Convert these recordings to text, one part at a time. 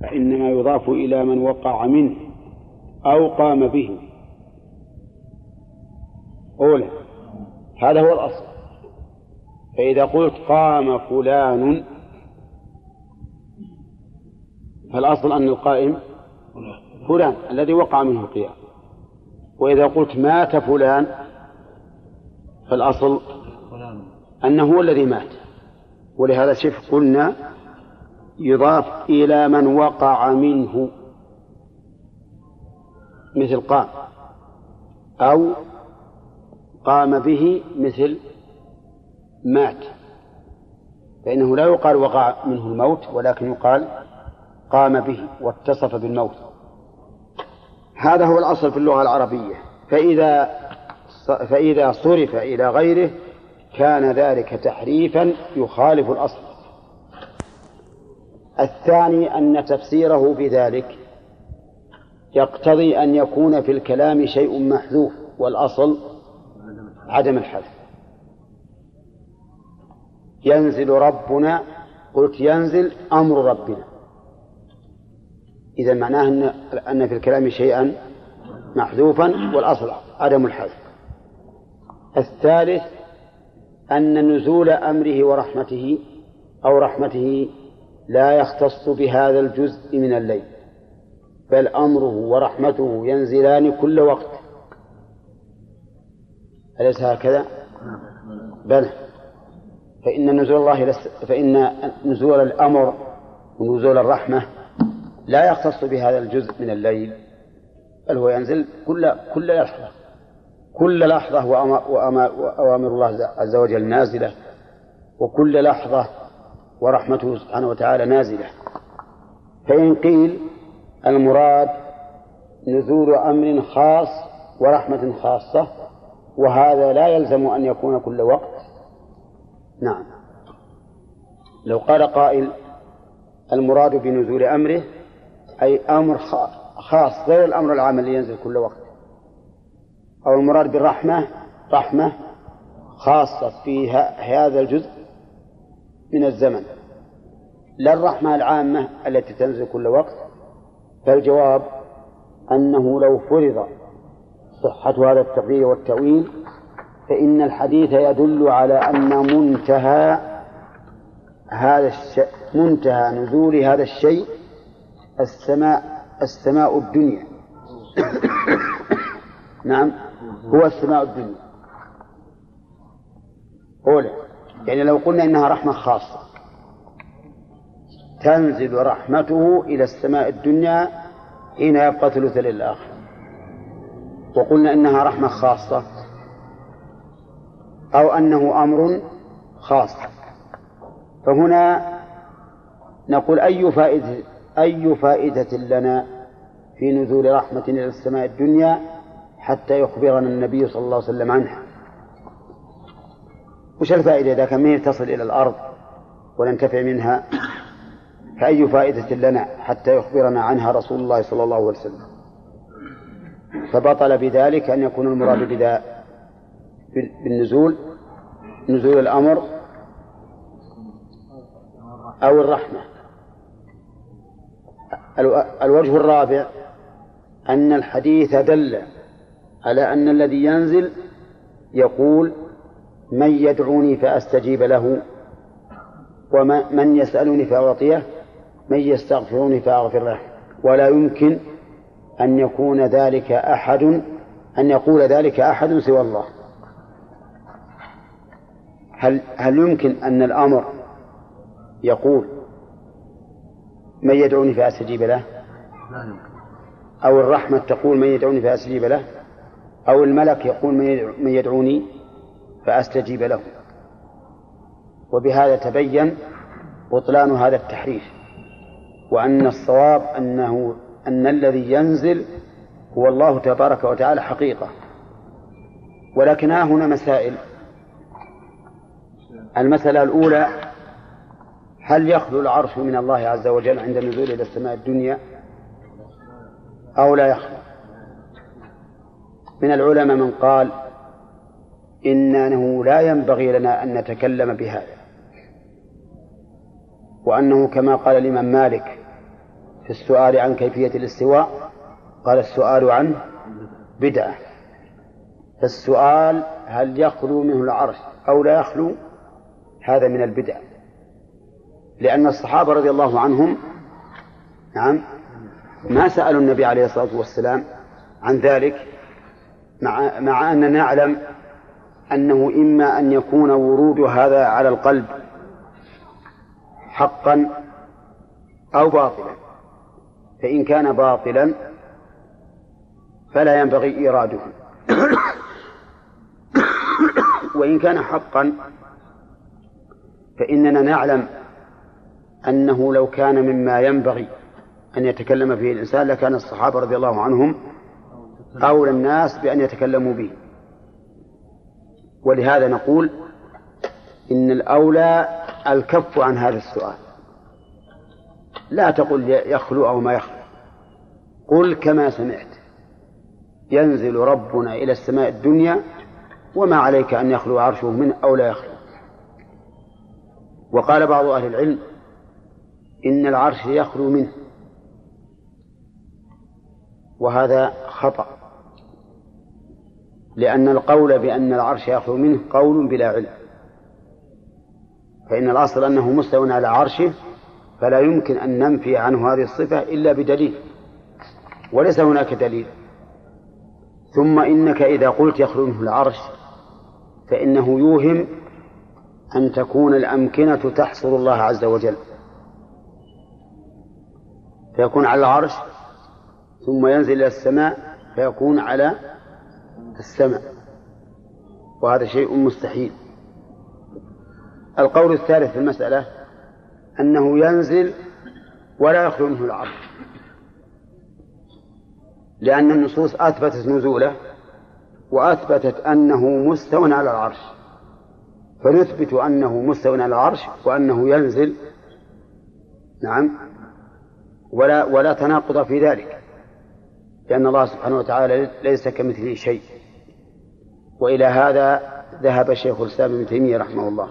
فإنما يضاف إلى من وقع منه أو قام به. أولى هذا هو الأصل. فإذا قلت قام فلان فالأصل أن القائم فلان الذي وقع منه القيام. وإذا قلت مات فلان فالأصل أنه هو الذي مات. ولهذا شف قلنا يضاف إلى من وقع منه مثل قام أو قام به مثل مات. فإنه لا يقال وقع منه الموت ولكن يقال قام به واتصف بالموت. هذا هو الأصل في اللغة العربية. فإذا فإذا صرف إلى غيره كان ذلك تحريفا يخالف الأصل. الثاني أن تفسيره بذلك يقتضي أن يكون في الكلام شيء محذوف والأصل عدم الحذف. ينزل ربنا قلت ينزل أمر ربنا. إذا معناه أن أن في الكلام شيئا محذوفا والأصل عدم الحذف. الثالث أن نزول أمره ورحمته أو رحمته لا يختص بهذا الجزء من الليل بل أمره ورحمته ينزلان كل وقت أليس هكذا؟ بلى فإن نزول الله فإن نزول الأمر ونزول الرحمة لا يختص بهذا الجزء من الليل بل هو ينزل كل كل لحظة كل لحظة وأوامر الله عز وجل نازلة وكل لحظة ورحمته سبحانه وتعالى نازلة. فإن قيل المراد نزول أمر خاص ورحمة خاصة وهذا لا يلزم أن يكون كل وقت. نعم. لو قال قائل المراد بنزول أمره أي أمر خاص غير الأمر العام الذي ينزل كل وقت. أو المراد بالرحمة رحمة خاصة في هذا الجزء. من الزمن. لا الرحمة العامة التي تنزل كل وقت فالجواب أنه لو فرض صحة هذا التقدير والتأويل فإن الحديث يدل على أن منتهى هذا الشيء منتهى نزول هذا الشيء السماء السماء الدنيا. نعم هو السماء الدنيا. أولى. يعني لو قلنا إنها رحمة خاصة تنزل رحمته إلى السماء الدنيا حين يبقى ثلث للآخر وقلنا إنها رحمة خاصة أو أنه أمر خاص. فهنا نقول أي فائدة أي فائدة لنا في نزول رحمة إلى السماء الدنيا حتى يخبرنا النبي صلى الله عليه وسلم عنها؟ وش الفائدة إذا كان من تصل إلى الأرض وننتفع منها؟ فأي فائدة لنا حتى يخبرنا عنها رسول الله صلى الله عليه وسلم؟ فبطل بذلك أن يكون المراد بذا بالنزول نزول الأمر أو الرحمة. الوجه الرابع أن الحديث دل على أن الذي ينزل يقول من يدعوني فأستجيب له ومن يسألني فأعطيه من يستغفرني فأغفر له. ولا يمكن أن يكون ذلك أحد أن يقول ذلك أحد سوى الله. هل هل يمكن أن الأمر يقول من يدعوني فأستجيب له؟ أو الرحمة تقول من يدعوني فأستجيب له؟ أو الملك يقول من يدعوني فأستجيب له. وبهذا تبين بطلان هذا التحريف وأن الصواب أنه أن الذي ينزل هو الله تبارك وتعالى حقيقة. ولكن ها هنا مسائل. المسألة الأولى هل يخلو العرش من الله عز وجل عند النزول إلى السماء الدنيا؟ أو لا يخلو من العلماء من قال إنه لا ينبغي لنا أن نتكلم بهذا. وأنه كما قال الإمام مالك في السؤال عن كيفية الاستواء قال السؤال عنه بدعة. فالسؤال هل يخلو منه العرش أو لا يخلو؟ هذا من البدع. لأن الصحابة رضي الله عنهم نعم ما سألوا النبي عليه الصلاة والسلام عن ذلك مع, مع أننا نعلم أنه إما أن يكون ورود هذا على القلب حقا أو باطلا. فإن كان باطلا فلا ينبغي إيراده. وإن كان حقا فإننا نعلم أنه لو كان مما ينبغي أن يتكلم فيه الإنسان لكان الصحابة رضي الله عنهم أولى الناس بأن يتكلموا به. ولهذا نقول إن الأولى الكف عن هذا السؤال. لا تقل يخلو أو ما يخلو. قل كما سمعت. ينزل ربنا إلى السماء الدنيا وما عليك أن يخلو عرشه منه أو لا يخلو. وقال بعض أهل العلم إن العرش يخلو منه. وهذا خطأ. لأن القول بأن العرش يخلو منه قول بلا علم. فإن الأصل أنه مستوى على عرشه فلا يمكن أن ننفي عنه هذه الصفة إلا بدليل وليس هناك دليل. ثم إنك إذا قلت يخلو منه العرش فإنه يوهم أن تكون الأمكنة تحصر الله عز وجل. فيكون على العرش ثم ينزل إلى السماء فيكون على السماء وهذا شيء مستحيل. القول الثالث في المسألة أنه ينزل ولا يخلو منه العرش لأن النصوص أثبتت نزوله وأثبتت أنه مستو على العرش. فنثبت أنه مستو على العرش وأنه ينزل. نعم. ولا ولا تناقض في ذلك. لأن الله سبحانه وتعالى ليس كمثله شيء. وإلى هذا ذهب شيخ الإسلام ابن تيمية رحمه الله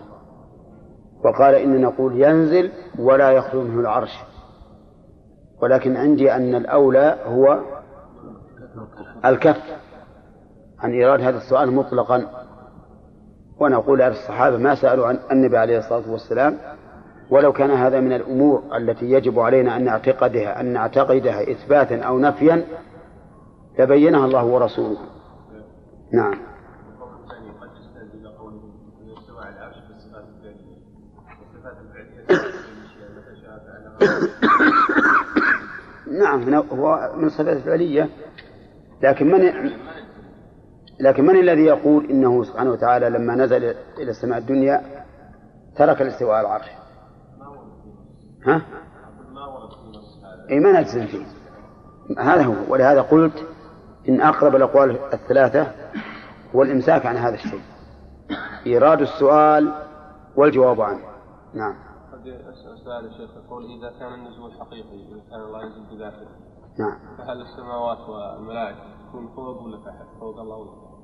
وقال إن نقول ينزل ولا يخلو منه العرش. ولكن عندي أن الأولى هو الكف. عن إيراد هذا السؤال مطلقا. ونقول أن الصحابة ما سألوا عن النبي عليه الصلاة والسلام ولو كان هذا من الأمور التي يجب علينا أن نعتقدها أن نعتقدها إثباتا أو نفيا لبينها الله ورسوله. نعم. نعم هو من الصفات الفعلية. لكن من لكن من الذي يقول إنه سبحانه وتعالى لما نزل إلى السماء الدنيا ترك الاستواء على العرش؟ ها؟ اي ما نجزم فيه. هذا هو. ولهذا قلت إن أقرب الأقوال الثلاثة هو الإمساك عن هذا الشيء. إيراد السؤال والجواب عنه. نعم. سؤال الشيخ يقول إذا كان النزول حقيقي إذا كان الله ينزل بذاته نعم فهل السماوات والملائكة تكون فوق ولا تحت؟ فوق الله ولا تحت؟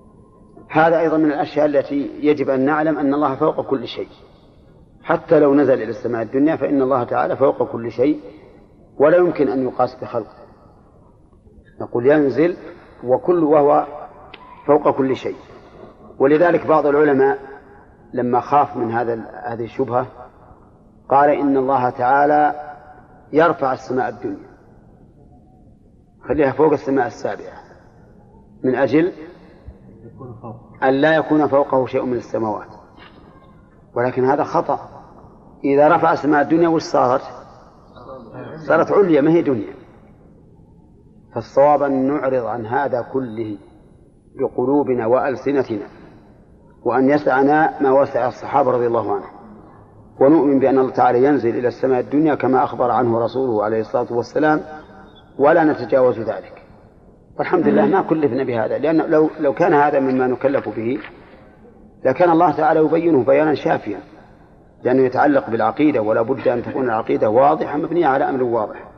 هذا أيضا من الأشياء التي يجب أن نعلم أن الله فوق كل شيء حتى لو نزل إلى السماء الدنيا فإن الله تعالى فوق كل شيء ولا يمكن أن يقاس بخلقه نقول ينزل وكل وهو فوق كل شيء ولذلك بعض العلماء لما خاف من هذا هذه الشبهة قال إن الله تعالى يرفع السماء الدنيا. خليها فوق السماء السابعة. من أجل أن لا يكون فوقه شيء من السماوات. ولكن هذا خطأ. إذا رفع السماء الدنيا وش صارت؟ صارت عليا ما هي دنيا. فالصواب أن نعرض عن هذا كله بقلوبنا وألسنتنا وأن يسعنا ما وسع الصحابة رضي الله عنهم. ونؤمن بأن الله تعالى ينزل إلى السماء الدنيا كما أخبر عنه رسوله عليه الصلاة والسلام ولا نتجاوز ذلك. والحمد لله ما كلفنا بهذا لأن لو لو كان هذا مما نكلف به لكان الله تعالى يبينه بيانا شافيا لأنه يتعلق بالعقيدة ولا بد أن تكون العقيدة واضحة مبنية على أمر واضح.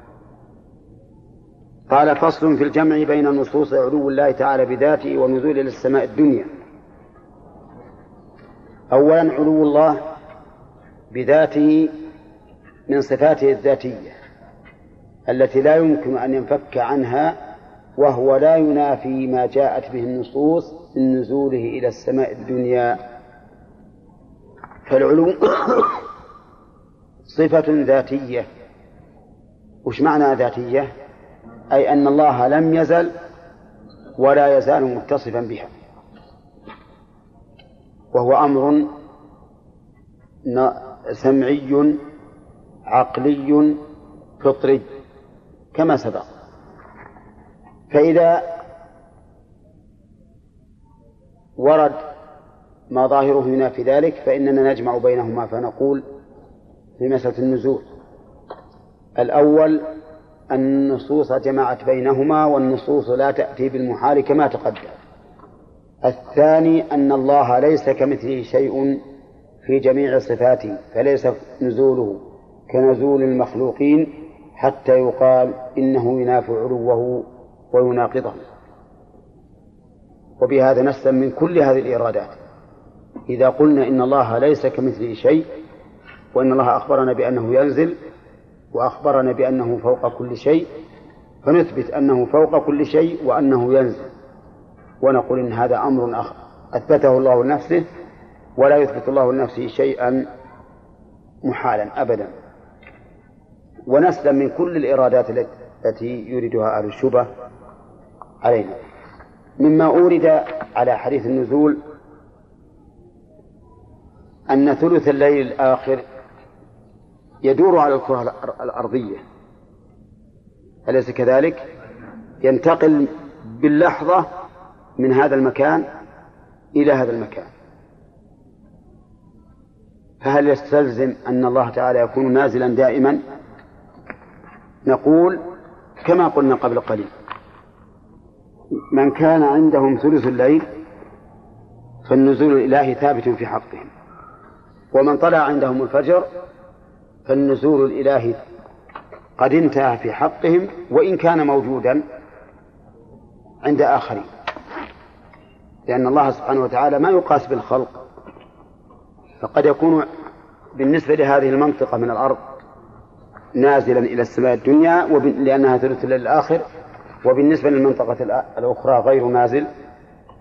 قال فصل في الجمع بين نصوص علو الله تعالى بذاته ونزول إلى السماء الدنيا. أولا علو الله بذاته من صفاته الذاتية التي لا يمكن أن ينفك عنها وهو لا ينافي ما جاءت به النصوص من نزوله إلى السماء الدنيا. فالعلو صفة ذاتية. وش معنى ذاتية؟ أي أن الله لم يزل ولا يزال متصفا بها. وهو أمر سمعي عقلي فطري كما سبق. فإذا ورد ما ظاهره ينافي ذلك فإننا نجمع بينهما فنقول في مسألة النزول. الأول النصوص جمعت بينهما والنصوص لا تأتي بالمحال كما تقدم. الثاني أن الله ليس كمثله شيء في جميع صفاته فليس نزوله كنزول المخلوقين حتى يقال إنه ينافي علوه ويناقضه. وبهذا نسلم من كل هذه الإيرادات إذا قلنا إن الله ليس كمثله شيء وإن الله أخبرنا بأنه ينزل وأخبرنا بأنه فوق كل شيء فنثبت أنه فوق كل شيء وأنه ينزل. ونقول إن هذا أمر أثبته الله لنفسه ولا يثبت الله لنفسه شيئا محالا أبدا. ونسلم من كل الإرادات التي يريدها أهل الشبه علينا. مما أورد على حديث النزول أن ثلث الليل الآخر يدور على الكرة الأرضية. أليس كذلك؟ ينتقل باللحظة من هذا المكان إلى هذا المكان. فهل يستلزم أن الله تعالى يكون نازلا دائما؟ نقول كما قلنا قبل قليل. من كان عندهم ثلث الليل فالنزول الإلهي ثابت في حقهم. ومن طلع عندهم الفجر فالنزول الإلهي قد انتهى في حقهم وإن كان موجودا عند آخرين. لأن الله سبحانه وتعالى ما يقاس بالخلق فقد يكون بالنسبة لهذه المنطقة من الأرض نازلا إلى السماء الدنيا لأنها ثلث الليل الآخر وبالنسبة للمنطقة الأخرى غير نازل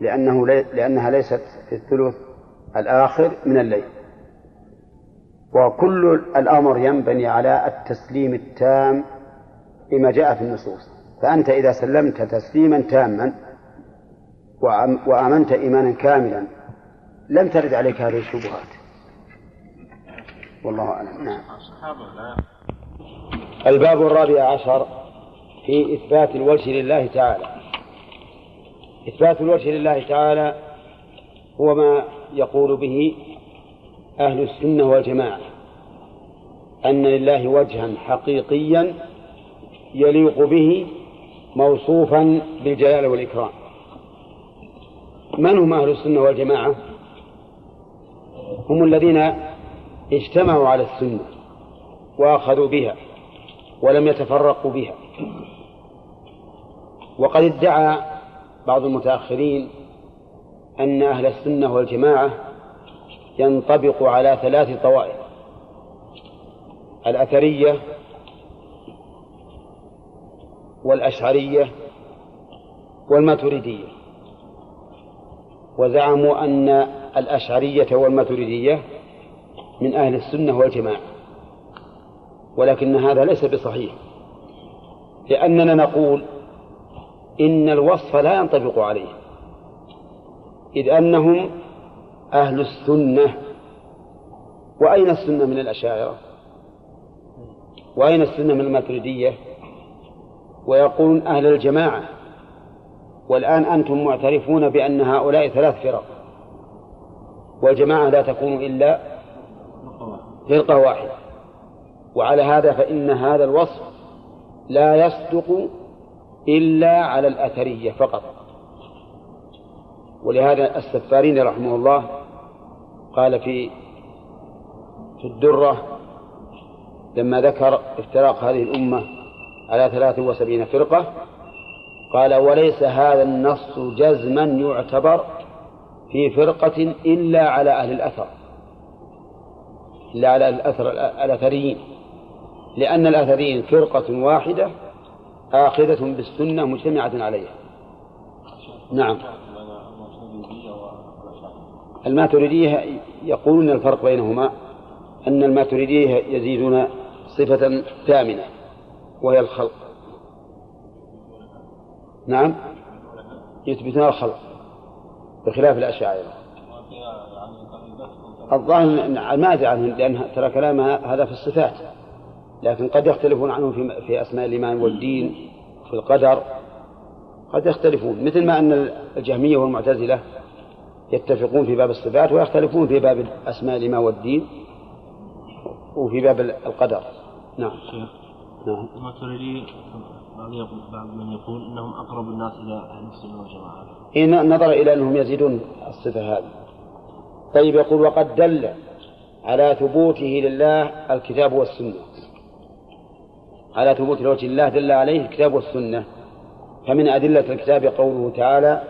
لأنه لأنها ليست في الثلث الآخر من الليل. وكل الأمر ينبني على التسليم التام لما جاء في النصوص. فأنت إذا سلمت تسليما تاما وآمنت إيمانا كاملا لم ترد عليك هذه الشبهات. والله أعلم. نعم. الباب الرابع عشر في إثبات الوجه لله تعالى. إثبات الوجه لله تعالى هو ما يقول به أهل السنة والجماعة. أن لله وجها حقيقيا يليق به موصوفا بالجلال والإكرام. من هم أهل السنة والجماعة؟ هم الذين اجتمعوا على السنة وأخذوا بها ولم يتفرقوا بها. وقد ادعى بعض المتأخرين أن أهل السنة والجماعة ينطبق على ثلاث طوائف. الأثرية والأشعرية والماتريدية. وزعموا أن الأشعرية والماتريدية من أهل السنة والجماعة. ولكن هذا ليس بصحيح. لأننا نقول إن الوصف لا ينطبق عليه. إذ أنهم أهل السنة. وأين السنة من الأشاعرة؟ وأين السنة من الماتريدية؟ ويقولون أهل الجماعة. والآن أنتم معترفون بأن هؤلاء ثلاث فرق. والجماعة لا تكون إلا فرقة واحدة. وعلى هذا فإن هذا الوصف لا يصدق إلا على الأثرية فقط. ولهذا السفارين رحمه الله قال في في الدرة لما ذكر افتراق هذه الأمة على ثلاث وسبعين فرقة قال وليس هذا النص جزما يعتبر في فرقة إلا على أهل الأثر. إلا على الأثر الأثريين. لأن الأثريين فرقة واحدة آخذة بالسنة مجتمعة عليها. نعم. الماتريدية يقولون الفرق بينهما أن الماتريدية يزيدون صفة ثامنة وهي الخلق. نعم. يثبتون الخلق بخلاف الأشاعرة. الظاهر ما أدري عنه لأن ترى كلام هذا في الصفات. لكن قد يختلفون عنه في, في أسماء الإيمان والدين في القدر. قد يختلفون. مثل ما أن الجهمية والمعتزلة يتفقون في باب الصفات ويختلفون في باب أسماء الإيمان والدين وفي باب القدر. نعم. شيخ نعم الماتريدي بعض من يقول إنهم أقرب الناس إلى أهل السنة والجماعة. إن نظر إلى أنهم يزيدون الصفة هذه. طيب يقول وقد دل على ثبوته لله الكتاب والسنة. على ثبوت لوجه الله دل عليه الكتاب والسنة. فمن أدلة الكتاب قوله تعالى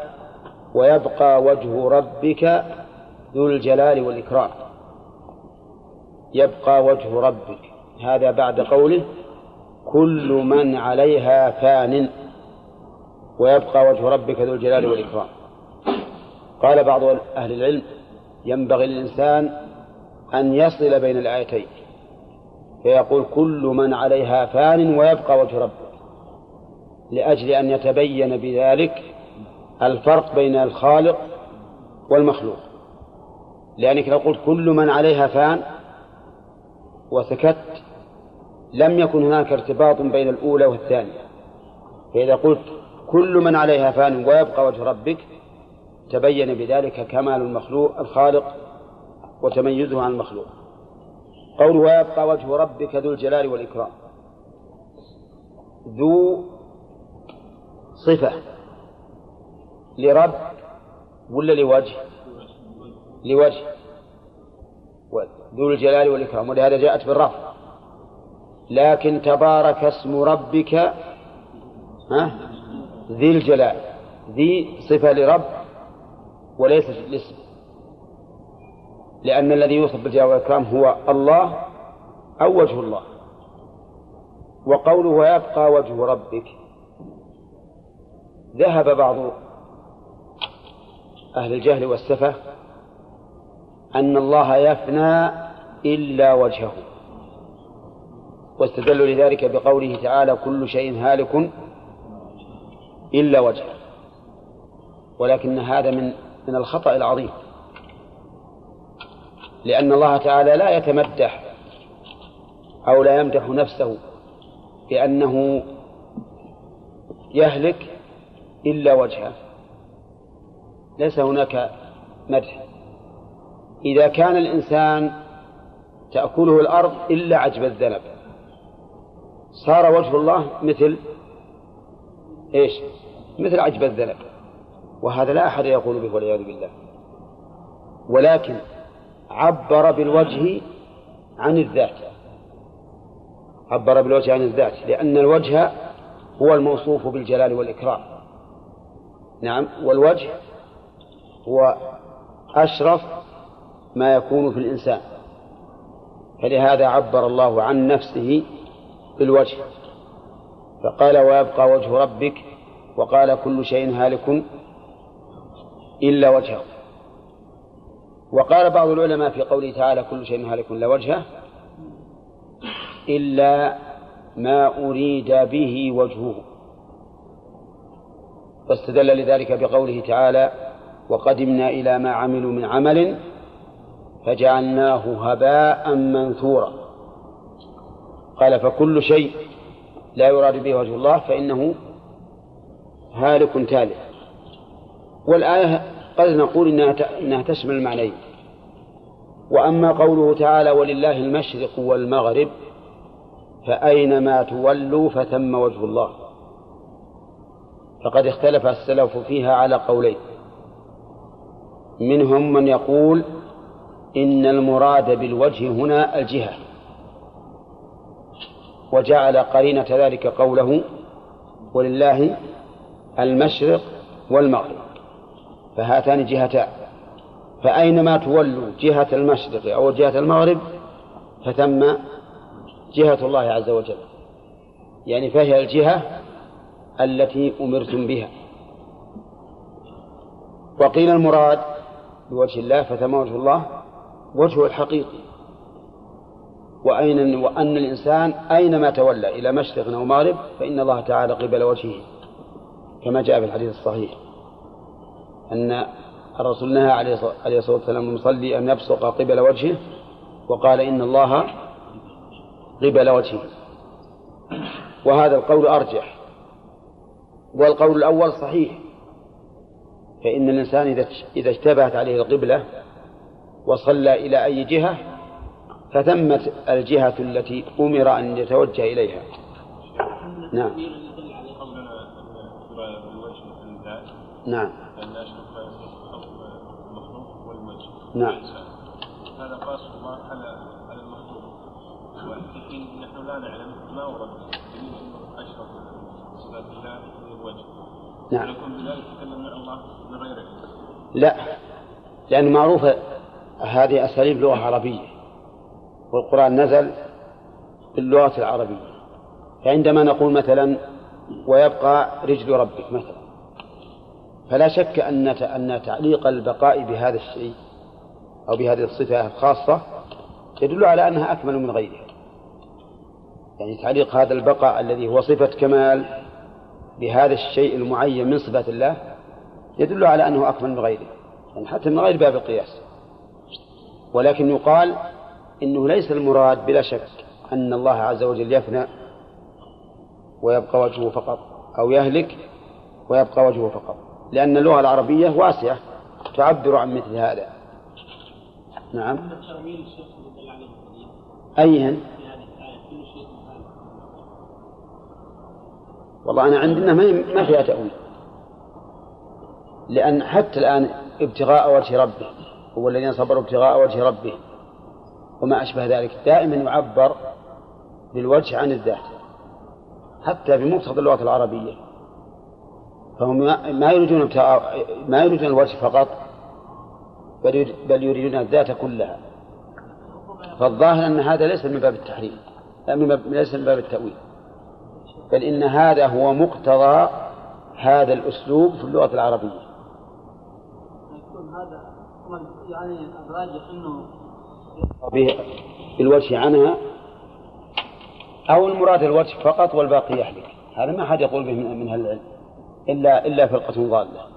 ويبقى وجه ربك ذو الجلال والإكرام يبقى وجه ربك هذا بعد قوله كل من عليها فان ويبقى وجه ربك ذو الجلال والإكرام قال بعض أهل العلم ينبغي للإنسان أن يصل بين الآيتين. فيقول كل من عليها فان ويبقى وجه ربك لأجل أن يتبين بذلك الفرق بين الخالق والمخلوق. لأنك لو قلت كل من عليها فان وسكت لم يكن هناك ارتباط بين الأولى والثانية. فإذا قلت كل من عليها فان ويبقى وجه ربك تبين بذلك كمال المخلوق الخالق وتميزه عن المخلوق. قول ويبقى وجه ربك ذو الجلال والإكرام. ذو صفة. لرب ولا لوجه؟ لوجه. ذو الجلال والإكرام. ولهذا جاءت بالرفع. لكن تبارك اسم ربك ها؟ ذي الجلال. ذي صفة لرب. وليست الاسم. لأن الذي يوصف بالجلال والإكرام هو الله أو وجه الله. وقوله ويبقى وجه ربك. ذهب بعض أهل الجهل والسفة أن الله يفنى إلا وجهه. واستدلوا لذلك بقوله تعالى كل شيء هالك إلا وجهه. ولكن هذا من من الخطأ العظيم. لأن الله تعالى لا يتمدح أو لا يمدح نفسه بأنه يهلك إلا وجهه. ليس هناك مدح. إذا كان الإنسان تأكله الأرض إلا عجب الذنب. صار وجه الله مثل إيش؟ مثل عجب الذنب. وهذا لا أحد يقول به والعياذ بالله. ولكن عبر بالوجه عن الذات. عبر بالوجه عن الذات لأن الوجه هو الموصوف بالجلال والإكرام. نعم والوجه هو أشرف ما يكون في الإنسان. فلهذا عبر الله عن نفسه بالوجه. فقال ويبقى وجه ربك. وقال كل شيء هالك. إلا وجهه. وقال بعض العلماء في قوله تعالى كل شيء هالك إلا وجهه إلا ما أريد به وجهه. واستدل لذلك بقوله تعالى وقدمنا إلى ما عملوا من عمل فجعلناه هباء منثورا. قال فكل شيء لا يراد به وجه الله فإنه هالك تالف والآية قد نقول إنها إنها تشمل المعنيين. وأما قوله تعالى ولله المشرق والمغرب فأينما تولوا فثم وجه الله. فقد اختلف السلف فيها على قولين. منهم من يقول إن المراد بالوجه هنا الجهة. وجعل قرينة ذلك قوله ولله المشرق والمغرب. فهاتان جهتان. فأينما تولوا جهة المشرق أو جهة المغرب فثم جهة الله عز وجل. يعني فهي الجهة التي أمرتم بها. وقيل المراد بوجه الله فثم وجه الله وجهه الحقيقي. وأين وأن الإنسان أينما تولى إلى مشرق أو مغرب فإن الله تعالى قبل وجهه كما جاء في الحديث الصحيح. أن الرسول نهى عليه الصلاة والسلام المصلي أن يبصق قبل وجهه وقال إن الله قبل وجهه. وهذا القول أرجح. والقول الأول صحيح. فإن الإنسان إذا اشتبهت عليه القبلة وصلى إلى أي جهة فثمت الجهة التي أمر أن يتوجه إليها. نعم. نعم. نعم. هذا قاس الله على على المخلوق وفي نحن لا نعلم ما ورد دليل أشرف صفات الله الوجه نعم. ونكون بذلك تكلمنا عن الله من غير لا. لأن معروفة هذه أساليب لغة عربية والقرآن نزل باللغة العربية. فعندما نقول مثلا ويبقى رجل ربك مثلا فلا شك أن أن تعليق البقاء بهذا الشيء أو بهذه الصفة الخاصة يدل على أنها أكمل من غيرها يعني تعليق هذا البقاء الذي هو صفة كمال بهذا الشيء المعين من صفات الله يدل على أنه أكمل من غيره. يعني حتى من غير باب القياس. ولكن يقال إنه ليس المراد بلا شك أن الله عز وجل يفنى ويبقى وجهه فقط أو يهلك ويبقى وجهه فقط. لأن اللغة العربية واسعة تعبر عن مثل هذا. نعم. أيهن والله أنا عندنا ما فيها تأويل. لأن حتى الآن ابتغاء وجه ربه هو الذين صبروا ابتغاء وجه ربه. وما أشبه ذلك. دائما يعبر بالوجه عن الذات. حتى بمقتضى اللغة العربية. فهم ما يريدون ما يريدون الوجه فقط. بل يريدون الذات كلها. فالظاهر أن هذا ليس من باب التحريم ليس من باب التأويل. بل إن هذا هو مقتضى هذا الأسلوب في اللغة العربية. يكون هذا يعني أنه بالوجه عنها أو المراد الوجه فقط والباقي يحلك هذا ما حد يقول به من أهل العلم إلا إلا فرقة ضالة.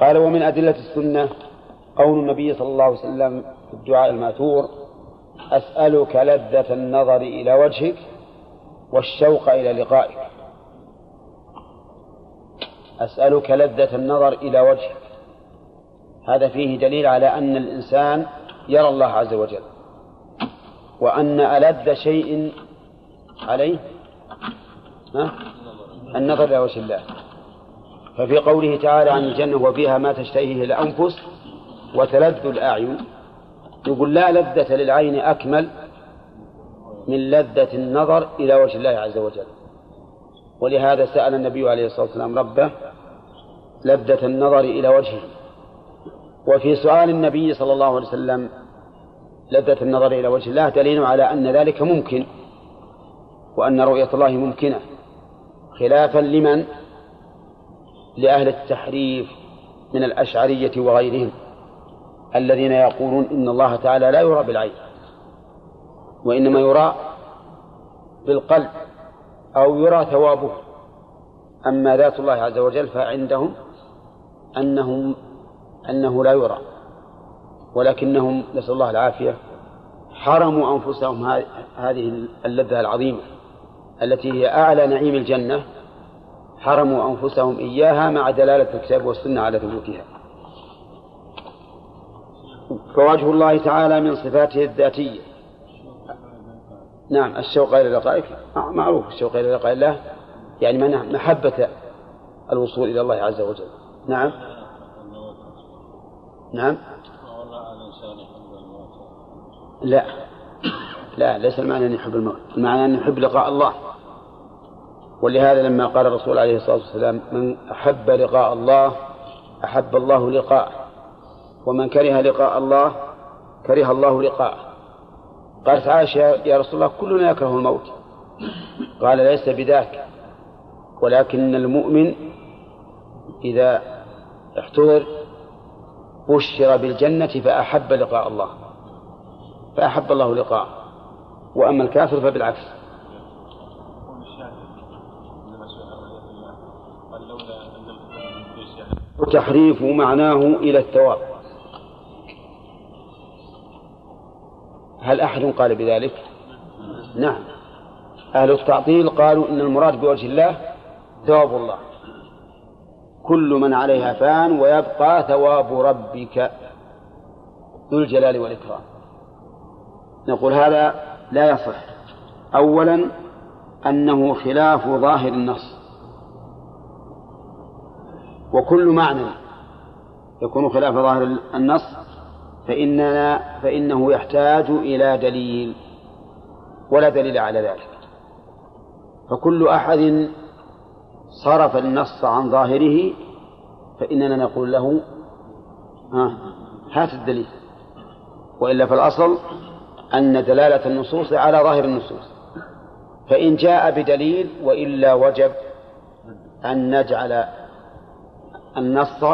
قال ومن أدلة السنة قول النبي صلى الله عليه وسلم في الدعاء المأثور أسألك لذة النظر إلى وجهك والشوق إلى لقائك. أسألك لذة النظر إلى وجهك. هذا فيه دليل على أن الإنسان يرى الله عز وجل وأن ألذ شيء عليه النظر إلى وجه الله. ففي قوله تعالى عن الجنة وفيها ما تشتهيه الأنفس وتلذ الأعين يقول لا لذة للعين أكمل من لذة النظر إلى وجه الله عز وجل. ولهذا سأل النبي عليه الصلاة والسلام ربه لذة النظر إلى وجهه. وفي سؤال النبي صلى الله عليه وسلم لذة النظر إلى وجه الله دليل على أن ذلك ممكن وأن رؤية الله ممكنة خلافا لمن لأهل التحريف من الأشعرية وغيرهم الذين يقولون إن الله تعالى لا يرى بالعين وإنما يرى بالقلب أو يرى ثوابه. أما ذات الله عز وجل فعندهم أنهم أنه لا يرى ولكنهم نسأل الله العافية حرموا أنفسهم هذه اللذة العظيمة التي هي أعلى نعيم الجنة. حرموا أنفسهم إياها مع دلالة الكتاب والسنة على ثبوتها. فوجه الله تعالى من صفاته الذاتية. نعم الشوق إلى لقائك معروف الشوق إلى لقاء الله يعني من محبة الوصول إلى الله عز وجل. نعم. نعم. لا. لا ليس المعنى أن يحب الموت المعنى أن يحب لقاء الله. ولهذا لما قال الرسول عليه الصلاة والسلام من أحب لقاء الله أحب الله لقاءه. ومن كره لقاء الله كره الله لقاءه. قالت عائشة يا رسول الله كلنا يكره الموت. قال ليس بذاك. ولكن المؤمن إذا احتضر بشر بالجنة فأحب لقاء الله. فأحب الله لقاءه. وأما الكافر فبالعكس. وتحريف معناه إلى الثواب. هل أحد قال بذلك؟ نعم. أهل التعطيل قالوا إن المراد بوجه الله ثواب الله. كل من عليها فان ويبقى ثواب ربك ذو الجلال والإكرام. نقول هذا لا يصح. أولا أنه خلاف ظاهر النص. وكل معنى يكون خلاف ظاهر النص فإننا فإنه يحتاج إلى دليل ولا دليل على ذلك. فكل أحد صرف النص عن ظاهره فإننا نقول له ها هات الدليل. وإلا فالأصل أن دلالة النصوص على ظاهر النصوص. فإن جاء بدليل وإلا وجب أن نجعل النص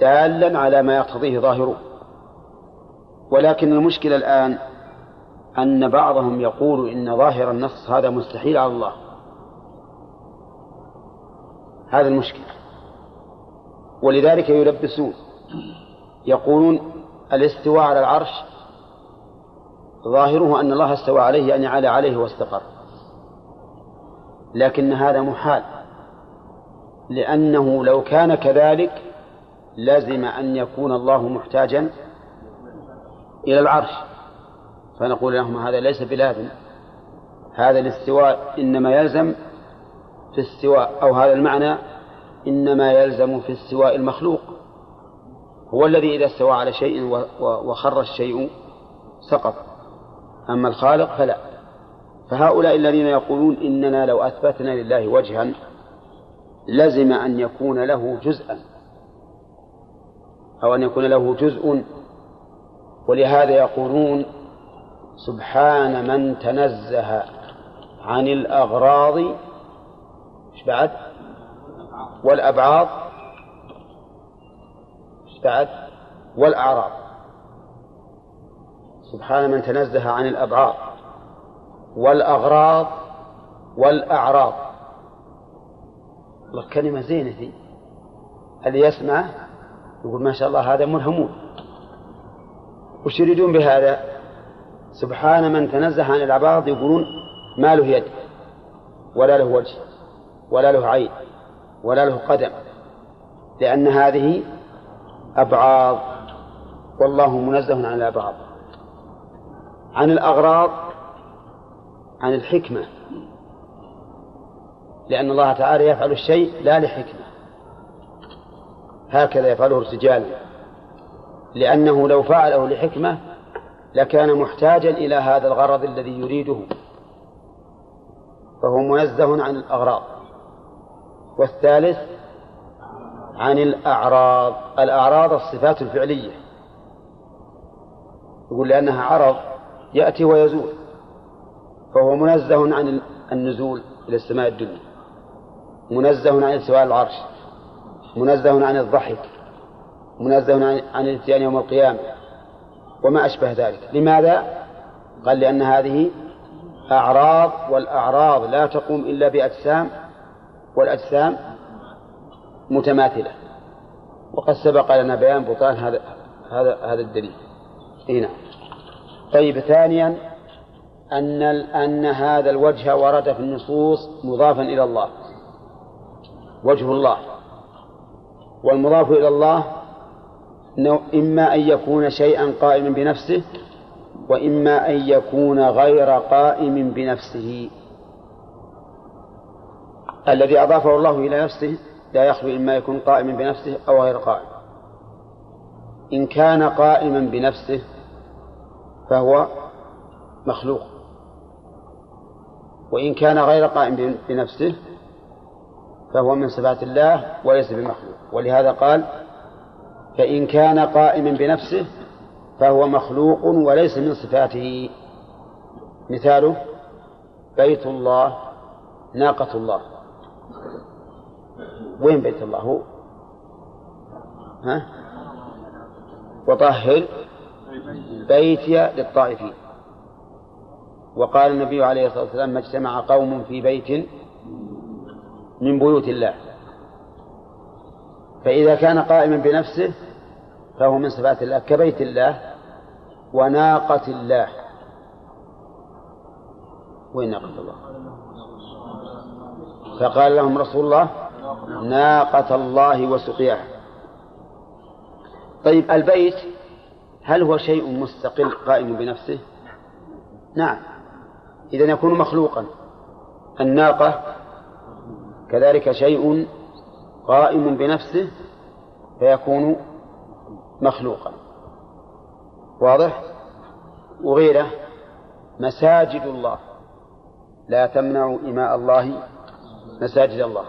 دالا على ما يقتضيه ظاهره. ولكن المشكلة الآن أن بعضهم يقول إن ظاهر النص هذا مستحيل على الله. هذا المشكلة. ولذلك يلبسون يقولون الاستواء على العرش ظاهره أن الله استوى عليه يعني على عليه واستقر. لكن هذا محال. لأنه لو كان كذلك لزم أن يكون الله محتاجا إلى العرش. فنقول لهم هذا ليس بلازم. هذا الاستواء إنما يلزم في استواء أو هذا المعنى إنما يلزم في استواء المخلوق. هو الذي إذا استوى على شيء وخر الشيء سقط. أما الخالق فلا. فهؤلاء الذين يقولون إننا لو أثبتنا لله وجها لزم أن يكون له جزءا أو أن يكون له جزء. ولهذا يقولون سبحان من تنزه عن الأغراض. إيش بعد؟ والأبعاض. إيش بعد؟ والأعراض. سبحان من تنزه عن الأبعاض. والأغراض والأعراض. والله كلمة زينة ذي اللي يسمع يقول ما شاء الله هذا ملهمون. وش يريدون بهذا؟ سبحان من تنزه عن الأبعاض يقولون ما له يد ولا له وجه ولا له عين ولا له قدم. لأن هذه أبعاض والله منزه عن الأبعاض عن الأغراض عن الحكمة. لأن الله تعالى يفعل الشيء لا لحكمة. هكذا يفعله الرجال. لأنه لو فعله لحكمة لكان محتاجا إلى هذا الغرض الذي يريده. فهو منزه عن الأغراض. والثالث عن الأعراض. الأعراض الصفات الفعلية. يقول لأنها عرض يأتي ويزول. فهو منزه عن النزول إلى السماء الدنيا. منزه عن استواء العرش منزه عن الضحك منزه عن الاتيان يوم القيامة وما أشبه ذلك لماذا؟ قال لأن هذه أعراض والأعراض لا تقوم إلا بأجسام والأجسام متماثلة وقد سبق لنا بيان بطلان هذا هذا هذا الدليل. إيه نعم. طيب ثانيا أن أن هذا الوجه ورد في النصوص مضافا إلى الله. وجه الله. والمضاف إلى الله إما أن يكون شيئا قائما بنفسه وإما أن يكون غير قائم بنفسه. الذي أضافه الله إلى نفسه لا يخلو إما يكون قائما بنفسه أو غير قائم. إن كان قائما بنفسه فهو مخلوق. وإن كان غير قائم بنفسه فهو من صفات الله وليس بمخلوق. ولهذا قال فإن كان قائما بنفسه فهو مخلوق وليس من صفاته. مثاله بيت الله ناقة الله. وين بيت الله؟ هو. ها؟ وطهر بيتي للطائفين. وقال النبي عليه الصلاة والسلام ما اجتمع قوم في بيت من بيوت الله. فإذا كان قائما بنفسه فهو من صفات الله كبيت الله وناقة الله. وين ناقة الله؟ فقال لهم رسول الله ناقة الله وسقياها. طيب البيت هل هو شيء مستقل قائم بنفسه؟ نعم. إذا يكون مخلوقا. الناقة كذلك شيء قائم بنفسه فيكون مخلوقا. واضح؟ وغيره مساجد الله. لا تمنعوا إماء الله مساجد الله.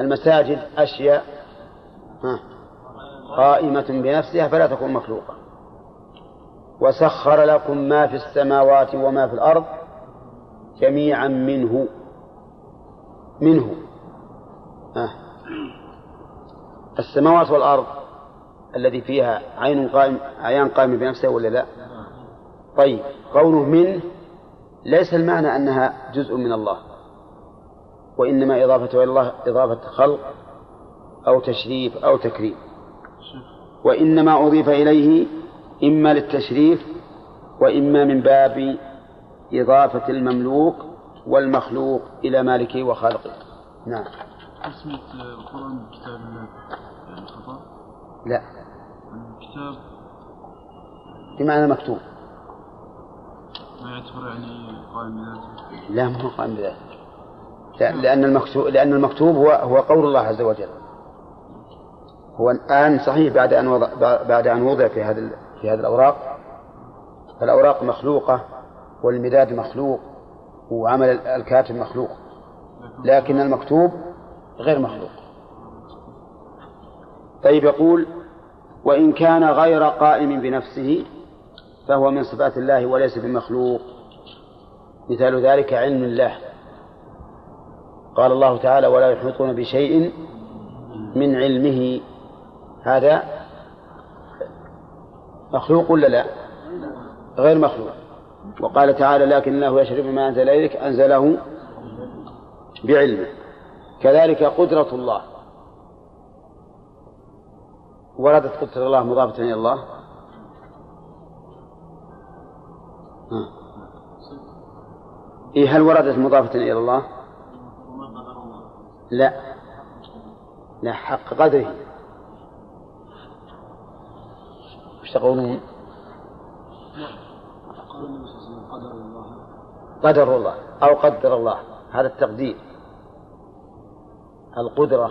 المساجد أشياء قائمة بنفسها فلا تكون مخلوقة. وسخر لكم ما في السماوات وما في الأرض جميعا منه. منه آه. السماوات والأرض الذي فيها عين قائم عيان قائم بنفسه ولا لا؟ طيب قوله منه ليس المعنى أنها جزء من الله وإنما إضافته إلى الله إضافة خلق أو تشريف أو تكريم وإنما أضيف إليه إما للتشريف وإما من باب إضافة المملوك والمخلوق إلى مالكه وخالقه. نعم. تسمية القرآن بكتاب الله يعني خطأ؟ لا. كتاب بمعنى مكتوب. ما يعتبر يعني قائم بذاته؟ لا ما هو قائم بذلك لا لأن المكتوب لأن المكتوب هو هو قول الله عز وجل. هو الآن صحيح بعد أن وضع بعد أن وضع في هذه في هذه الأوراق. فالأوراق مخلوقة والمداد مخلوق. وعمل الكاتب مخلوق. لكن المكتوب غير مخلوق. طيب يقول وإن كان غير قائم بنفسه فهو من صفات الله وليس بمخلوق. مثال ذلك علم الله. قال الله تعالى ولا يحيطون بشيء من علمه. هذا مخلوق ولا لا؟ غير مخلوق. وقال تعالى لكن الله يشرب ما أنزل إليك أنزله بعلمه. كذلك قدرة الله. وردت قدرة الله مضافة إلى الله. إيه هل وردت مضافة إلى الله؟ لا. لا حق قدره. وش تقولون؟ قدر الله أو قدر الله. هذا التقدير. القدرة.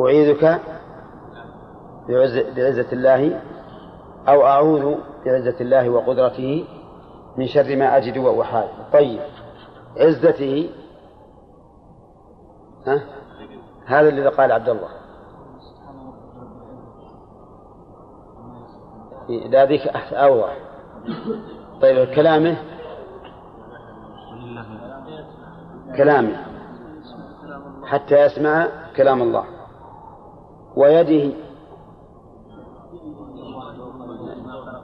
أعيذك بعزة الله أو أعوذ بعزة الله وقدرته من شر ما أجد وأحاذر طيب. عزته. ها؟ هذا الذي قال عبد الله. لا ذيك أوضح. طيب كلامه؟ كلامه. حتى يسمع كلام الله. ويده؟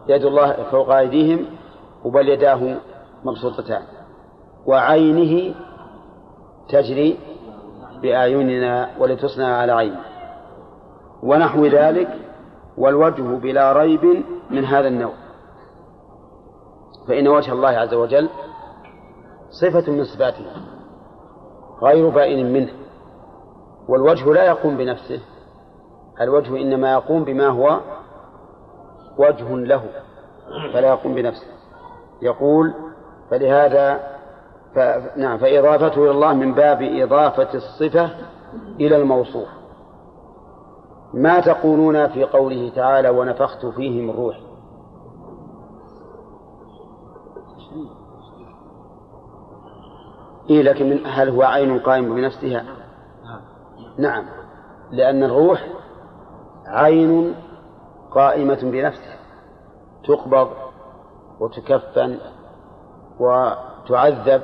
يد الله فوق أيديهم وبل يداه مبسوطتان. وعينه تجري بأعيننا ولتصنع على عين. ونحو ذلك والوجه بلا ريب من هذا النوع. فإن وجه الله عز وجل صفة من صفاته غير بائن منه والوجه لا يقوم بنفسه الوجه إنما يقوم بما هو وجه له فلا يقوم بنفسه. يقول فلهذا ف... نعم فإضافته إلى الله من باب إضافة الصفة إلى الموصوف. ما تقولون في قوله تعالى ونفخت فيه من روحي إيه لكن من هل هو عين قائم بنفسها؟ نعم لأن الروح عين قائمة بنفسها تقبض وتكفن وتعذب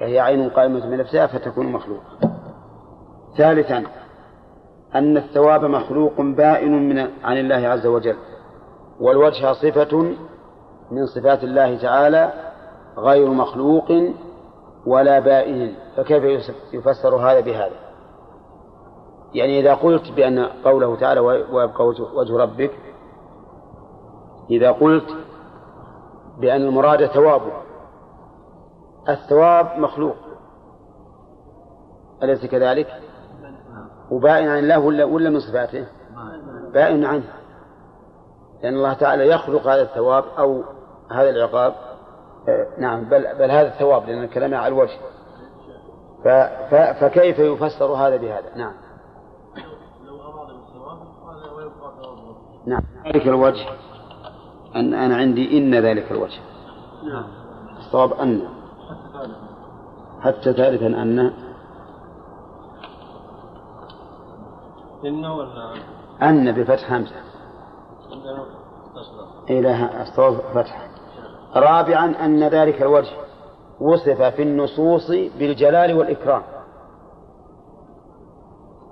فهي عين قائمة بنفسها فتكون مخلوقة. ثالثا أن الثواب مخلوق بائن من عن الله عز وجل والوجه صفة من صفات الله تعالى غير مخلوق ولا بائن فكيف يفسر هذا بهذا يعني إذا قلت بأن قوله تعالى ويبقى وجه ربك إذا قلت بأن المراد ثوابه الثواب مخلوق أليس كذلك؟ وبائن عن الله ولا ولا من صفاته؟ بائن عنه لأن الله تعالى يخلق هذا الثواب أو هذا العقاب نعم بل بل هذا الثواب لأن الكلام على الوجه. ف ف فكيف يفسر هذا بهذا؟ نعم. لو أراد بالثواب نعم. ذلك الوجه أن أنا عندي إن ذلك الوجه. نعم. الصواب أن. حتى ثالثا أن. إنه ولا؟ أن بفتح همزة. تصدق إلى الصواب فتح. رابعا أن ذلك الوجه وصف في النصوص بالجلال والإكرام.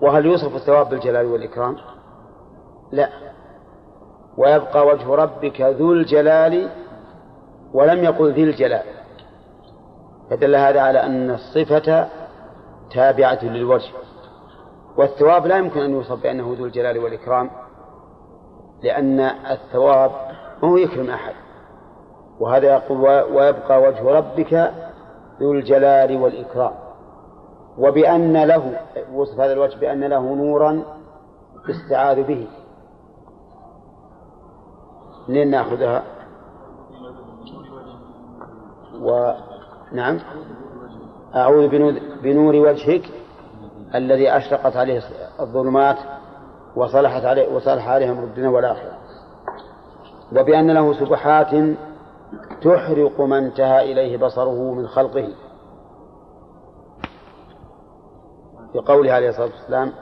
وهل يوصف الثواب بالجلال والإكرام؟ لا. ويبقى وجه ربك ذو الجلال ولم يقل ذي الجلال. فدل هذا على أن الصفة تابعة للوجه. والثواب لا يمكن أن يوصف بأنه ذو الجلال والإكرام لأن الثواب هو يكرم أحد. وهذا يقول ويبقى وجه ربك ذو الجلال والإكرام. وبأن له وصف هذا الوجه بأن له نورا استعاذ به. منين نأخذها؟ ونعم أعوذ بنور, وجهك الذي أشرقت عليه الظلمات وصلحت عليه وصلح عليها من الدنيا والآخرة. وبأن له سبحات تحرق ما انتهى إليه بصره من خلقه. في قوله عليه الصلاة والسلام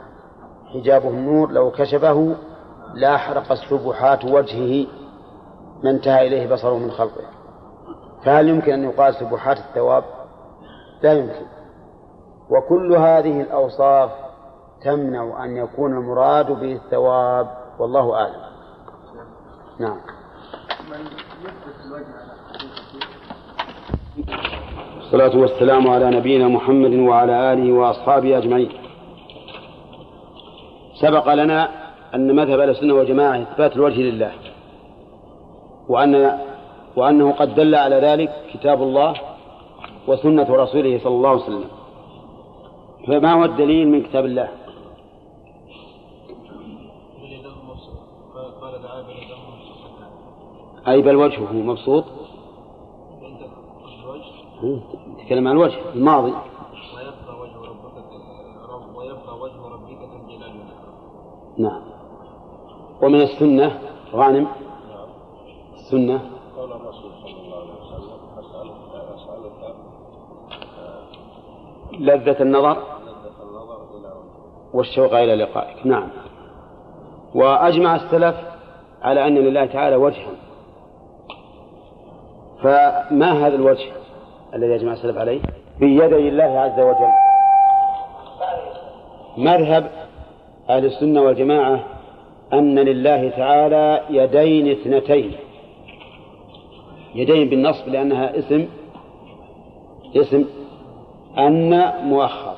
حجابه النور لو كشفه لاحرق السبحات وجهه ما انتهى إليه بصره من خلقه. فهل يمكن أن يقال سبحات الثواب؟ لا يمكن. وكل هذه الأوصاف تمنع أن يكون المراد به الثواب والله أعلم. نعم. الصلاة والسلام على نبينا محمد وعلى آله وأصحابه أجمعين. سبق لنا أن مذهب أهل السنة والجماعة إثبات الوجه لله وأن وأنه قد دل على ذلك كتاب الله وسنة رسوله صلى الله عليه وسلم. فما هو الدليل من كتاب الله؟ أي بل وجهه مبسوط؟ تتكلم عن الوجه الماضي. ويبقى وجه ربك رب ويبقى وجه ربك ذو الجلال نعم. ومن السنة غانم. السنة. قول الرسول صلى الله عليه وسلم أسألك أسألك لذة النظر. لذة النظر والشوق إلى لقائك. نعم. وأجمع السلف على أن لله تعالى وجها. فما هذا الوجه؟ الذي يجمع السلف عليه؟ بيدي الله عز وجل. مذهب أهل السنة والجماعة أن لله تعالى يدين اثنتين. يدين بالنصب لأنها اسم اسم أن مؤخر.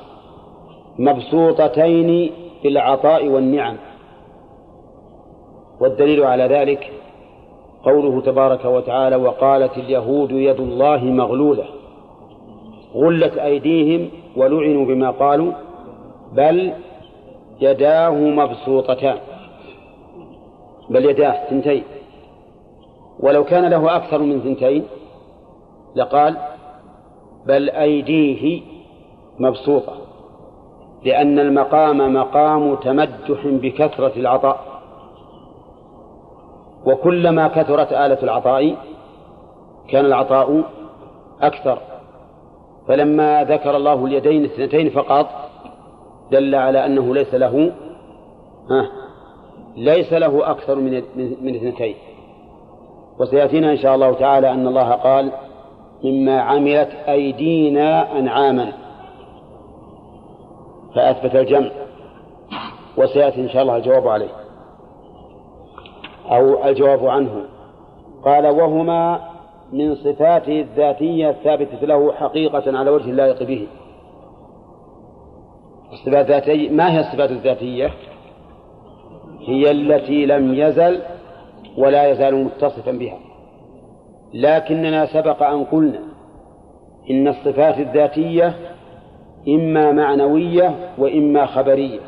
مبسوطتين في العطاء والنعم. والدليل على ذلك قوله تبارك وتعالى وقالت اليهود يد الله مغلولة. غلت أيديهم ولعنوا بما قالوا بل يداه مبسوطتان. بل يداه ثنتين. ولو كان له أكثر من ثنتين لقال بل أيديه مبسوطة لأن المقام مقام تمدح بكثرة العطاء. وكلما كثرت آلة العطاء كان العطاء أكثر. فلما ذكر الله اليدين اثنتين فقط دل على أنه ليس له ها ليس له أكثر من من اثنتين. وسيأتينا إن شاء الله تعالى أن الله قال مما عملت أيدينا أنعاما. فأثبت الجمع. وسيأتي إن شاء الله الجواب عليه. أو الجواب عنه. قال وهما من صفاته الذاتية الثابتة له حقيقة على وجه اللائق به. الصفات الذاتية ما هي الصفات الذاتية؟ هي التي لم يزل ولا يزال متصفا بها. لكننا سبق أن قلنا إن الصفات الذاتية إما معنوية وإما خبرية.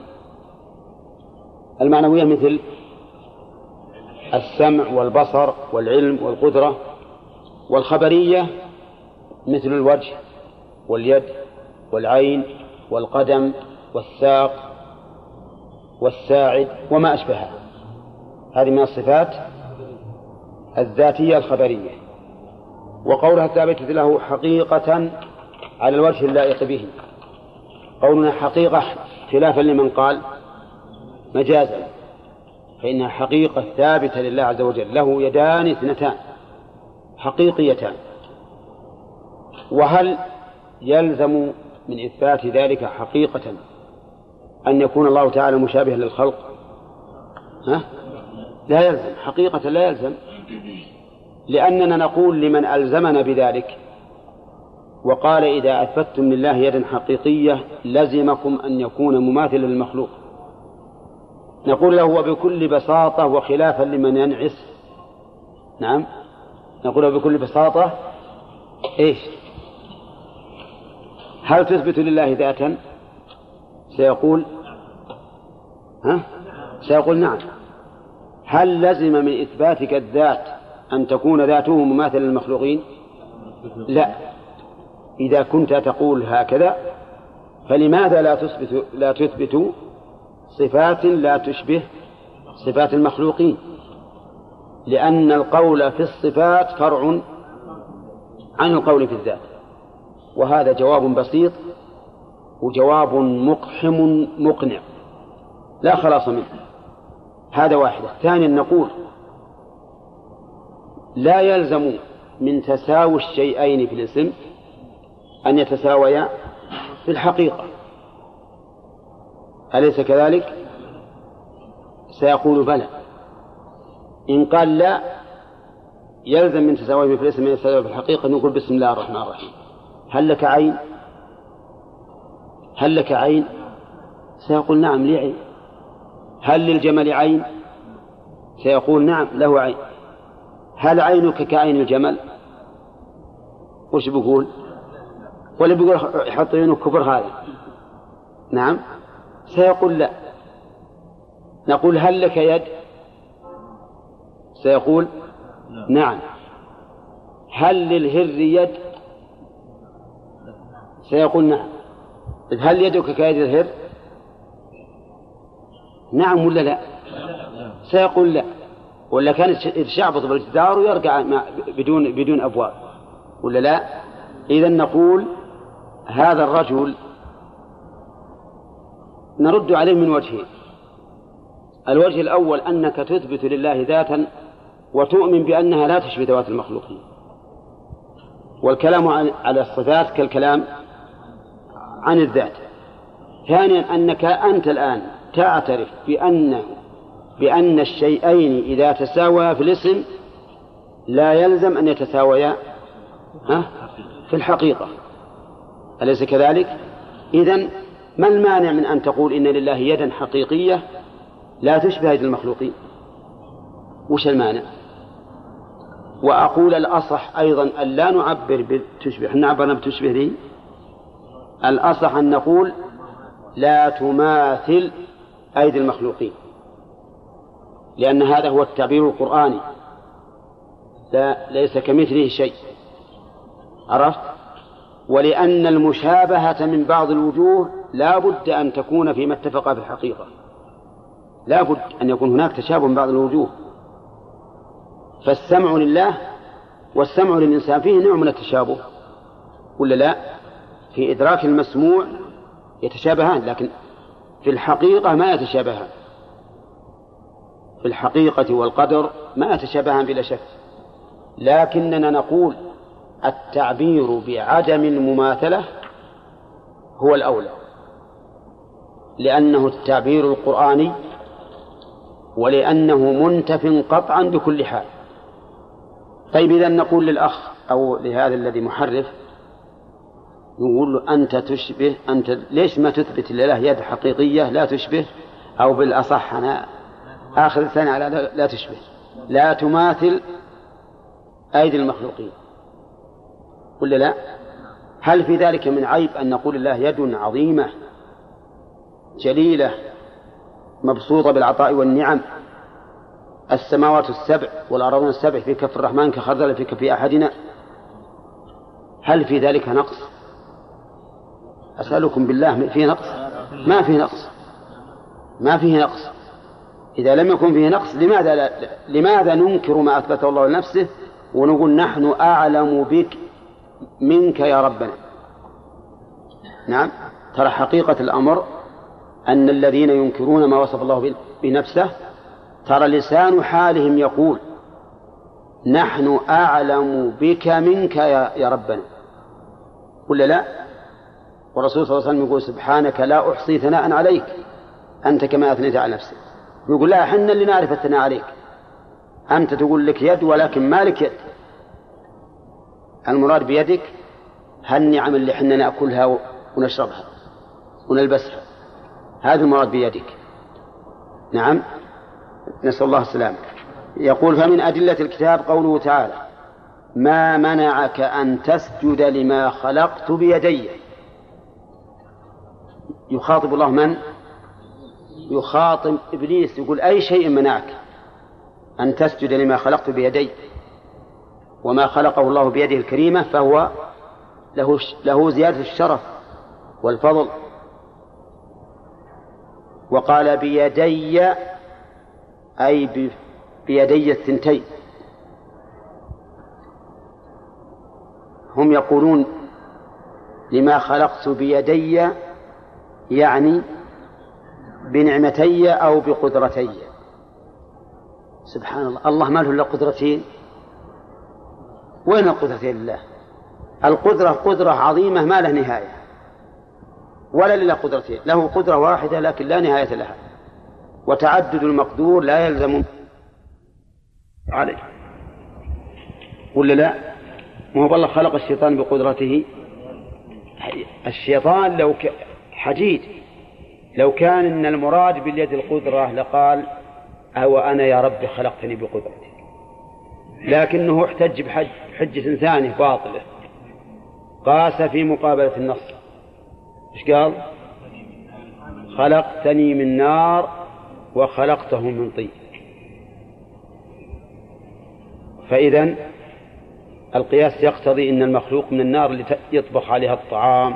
المعنوية مثل السمع والبصر والعلم والقدرة والخبرية مثل الوجه واليد والعين والقدم والساق والساعد وما أشبهها. هذه من الصفات الذاتية الخبرية. وقولها ثابتة له حقيقة على الوجه اللائق به. قولنا حقيقة خلافا لمن قال مجازا. فإنها حقيقة ثابتة لله عز وجل. له يدان اثنتان. حقيقيتان. وهل يلزم من إثبات ذلك حقيقة أن يكون الله تعالى مشابها للخلق؟ ها؟ لا يلزم. حقيقة لا يلزم. لأننا نقول لمن ألزمنا بذلك وقال إذا أثبتم لله يدا حقيقية لزمكم أن يكون مماثلا للمخلوق. نقول له وبكل بساطة وخلافا لمن ينعس. نعم؟ نقول بكل بساطة إيش؟ هل تثبت لله ذاتا؟ سيقول ها؟ سيقول نعم. هل لزم من إثباتك الذات أن تكون ذاته مماثلة للمخلوقين؟ لا. إذا كنت تقول هكذا فلماذا لا تثبت لا تثبت صفات لا تشبه صفات المخلوقين؟ لأن القول في الصفات فرع عن القول في الذات. وهذا جواب بسيط وجواب مقحم مقنع. لا خلاص منه. هذا واحدة ثانيا نقول لا يلزم من تساوي الشيئين في الاسم أن يتساويا في الحقيقة. أليس كذلك؟ سيقول بلى. إن قال لا يلزم من تساويه في الاسم أن يتساوي في الحقيقة نقول بسم الله الرحمن الرحيم هل لك عين؟ هل لك عين؟ سيقول نعم لي عين هل للجمل عين؟ سيقول نعم له عين هل عينك كعين الجمل؟ وش بيقول؟ ولا بيقول يحط عينه كفر هذا؟ نعم سيقول لا نقول هل لك يد؟ سيقول نعم هل للهر يد؟ سيقول نعم هل يدك كيد الهر؟ نعم ولا لا؟ سيقول لا ولا كان يتشعبط بالجدار ويرجع بدون بدون أبواب ولا لا؟ اذا نقول هذا الرجل نرد عليه من وجهين الوجه الأول أنك تثبت لله ذاتا وتؤمن بأنها لا تشبه ذوات المخلوقين. والكلام على الصفات كالكلام عن الذات. ثانيا أنك أنت الآن تعترف بأن بأن الشيئين إذا تساويا في الاسم لا يلزم أن يتساويا في الحقيقة. أليس كذلك؟ إذن ما المانع من أن تقول إن لله يدا حقيقية لا تشبه يد المخلوقين؟ وش المانع؟ وأقول الأصح أيضا أن لا نعبر بتشبه إحنا عبرنا بتشبه دي الأصح أن نقول لا تماثل أيدي المخلوقين لأن هذا هو التعبير القرآني. لا ليس كمثله شيء. عرفت؟ ولأن المشابهة من بعض الوجوه لا بد أن تكون فيما اتفق في الحقيقة. لا بد أن يكون هناك تشابه من بعض الوجوه. فالسمع لله والسمع للإنسان فيه نوع من التشابه ولا لا؟ في إدراك المسموع يتشابهان لكن في الحقيقة ما يتشابهان. في الحقيقة والقدر ما يتشابهان بلا شك. لكننا نقول التعبير بعدم المماثلة هو الأولى. لأنه التعبير القرآني ولأنه منتف قطعا بكل حال. طيب إذا نقول للأخ أو لهذا الذي محرف نقول له أنت تشبه أنت ليش ما تثبت لله يد حقيقية لا تشبه؟ أو بالأصح أنا آخر الثاني على لا تشبه. لا تماثل أيدي المخلوقين. ولا لا. هل في ذلك من عيب أن نقول الله يد عظيمة جليلة مبسوطة بالعطاء والنعم؟ السماوات السبع والأراضون السبع في كف الرحمن كخردل في كف أحدنا. هل في ذلك نقص؟ أسألكم بالله في نقص؟ ما في نقص. ما فيه نقص. إذا لم يكن فيه نقص لماذا لا لماذا ننكر ما أثبته الله لنفسه ونقول نحن أعلم بك منك يا ربنا؟ نعم. ترى حقيقة الأمر أن الذين ينكرون ما وصف الله بنفسه ترى لسان حالهم يقول نحن أعلم بك منك يا, يا ربنا. ولا لا؟ والرسول صلى الله عليه وسلم يقول سبحانك لا أحصي ثناء عليك أنت كما أثنيت على نفسك. يقول لا إحنا اللي نعرف الثناء عليك. أنت تقول لك يد ولكن ما لك يد. المراد بيدك هالنعم اللي إحنا نأكلها ونشربها ونلبسها. هذا المراد بيدك. نعم؟ نسأل الله السلامة. يقول فمن أدلة الكتاب قوله تعالى ما منعك أن تسجد لما خلقت بيدي. يخاطب الله من؟ يخاطب إبليس يقول أي شيء منعك أن تسجد لما خلقت بيدي؟ وما خلقه الله بيده الكريمة فهو له له زيادة الشرف والفضل. وقال بيدي أي بيدي الثنتين. هم يقولون لما خلقت بيدي يعني بنعمتي أو بقدرتي. سبحان الله. الله ما له إلا قدرتين. وين القدرتين لله؟ القدرة قدرة عظيمة ما له نهاية. ولا لله قدرتين. له قدرة واحدة لكن لا نهاية لها. وتعدد المقدور لا يلزم عليه. ولا لا؟ ما هو الله خلق الشيطان بقدرته؟ الشيطان لو ك... حديد. لو كان إن المراد باليد القدرة لقال أو أنا يا رب خلقتني بقدرتك. لكنه احتج بحجة ثانية باطلة. قاس في مقابلة النص إيش قال؟ خلقتني من نار وخلقته من طين. فإذا القياس يقتضي أن المخلوق من النار اللي يطبخ عليها الطعام.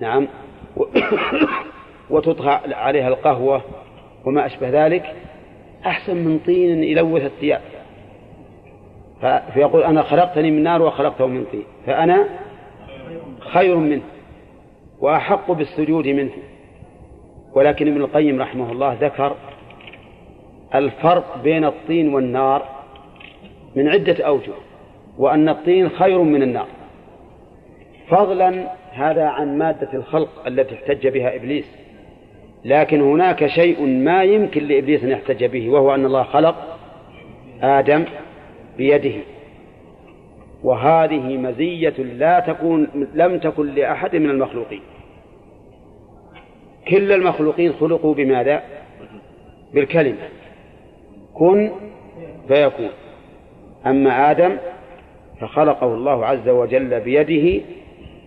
نعم. وتطهى عليها القهوة وما أشبه ذلك. أحسن من طين يلوث الثياب. فيقول أنا خلقتني من نار وخلقته من طين. فأنا خير منه وأحق بالسجود منه. ولكن ابن القيم رحمه الله ذكر الفرق بين الطين والنار من عدة أوجه وأن الطين خير من النار. فضلا هذا عن مادة الخلق التي احتج بها إبليس لكن هناك شيء ما يمكن لإبليس أن يحتج به وهو أن الله خلق آدم بيده. وهذه مزية لا تكون لم تكن لأحد من المخلوقين. كل المخلوقين خلقوا بماذا؟ بالكلمة. كن فيكون. أما آدم فخلقه الله عز وجل بيده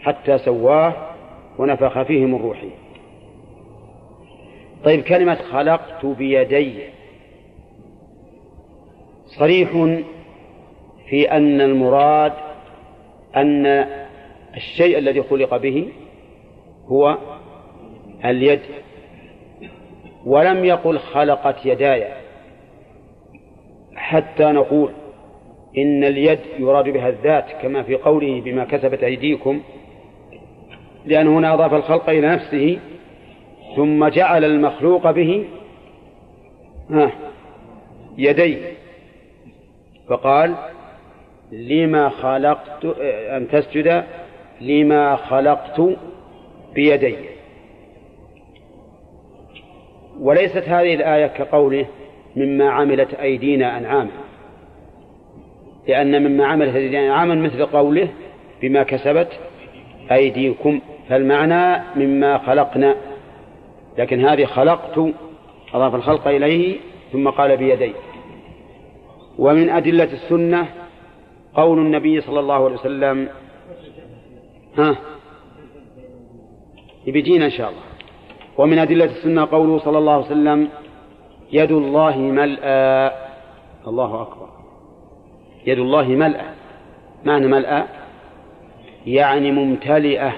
حتى سواه ونفخ فيه من روحه. طيب كلمة خلقت بيدي. صريح في أن المراد أن الشيء الذي خلق به هو اليد. ولم يقل خلقت يداي. حتى نقول إن اليد يراد بها الذات كما في قوله بما كسبت أيديكم. لأن هنا أضاف الخلق إلى نفسه. ثم جعل المخلوق به يديه. فقال لما خلقت أن تسجد؟ لما خلقت بيدي. وليست هذه الآية كقوله مما عملت أيدينا أنعاما. لأن مما عملت أيدينا أنعاما مثل قوله بما كسبت أيديكم فالمعنى مما خلقنا. لكن هذه خلقت أضاف الخلق إليه ثم قال بيدي. ومن أدلة السنة قول النبي صلى الله عليه وسلم ها بيجينا إن شاء الله. ومن أدلة السنة قوله صلى الله عليه وسلم يد الله ملأى. الله أكبر. يد الله ملأى. معنى ملأى؟ يعني ممتلئة.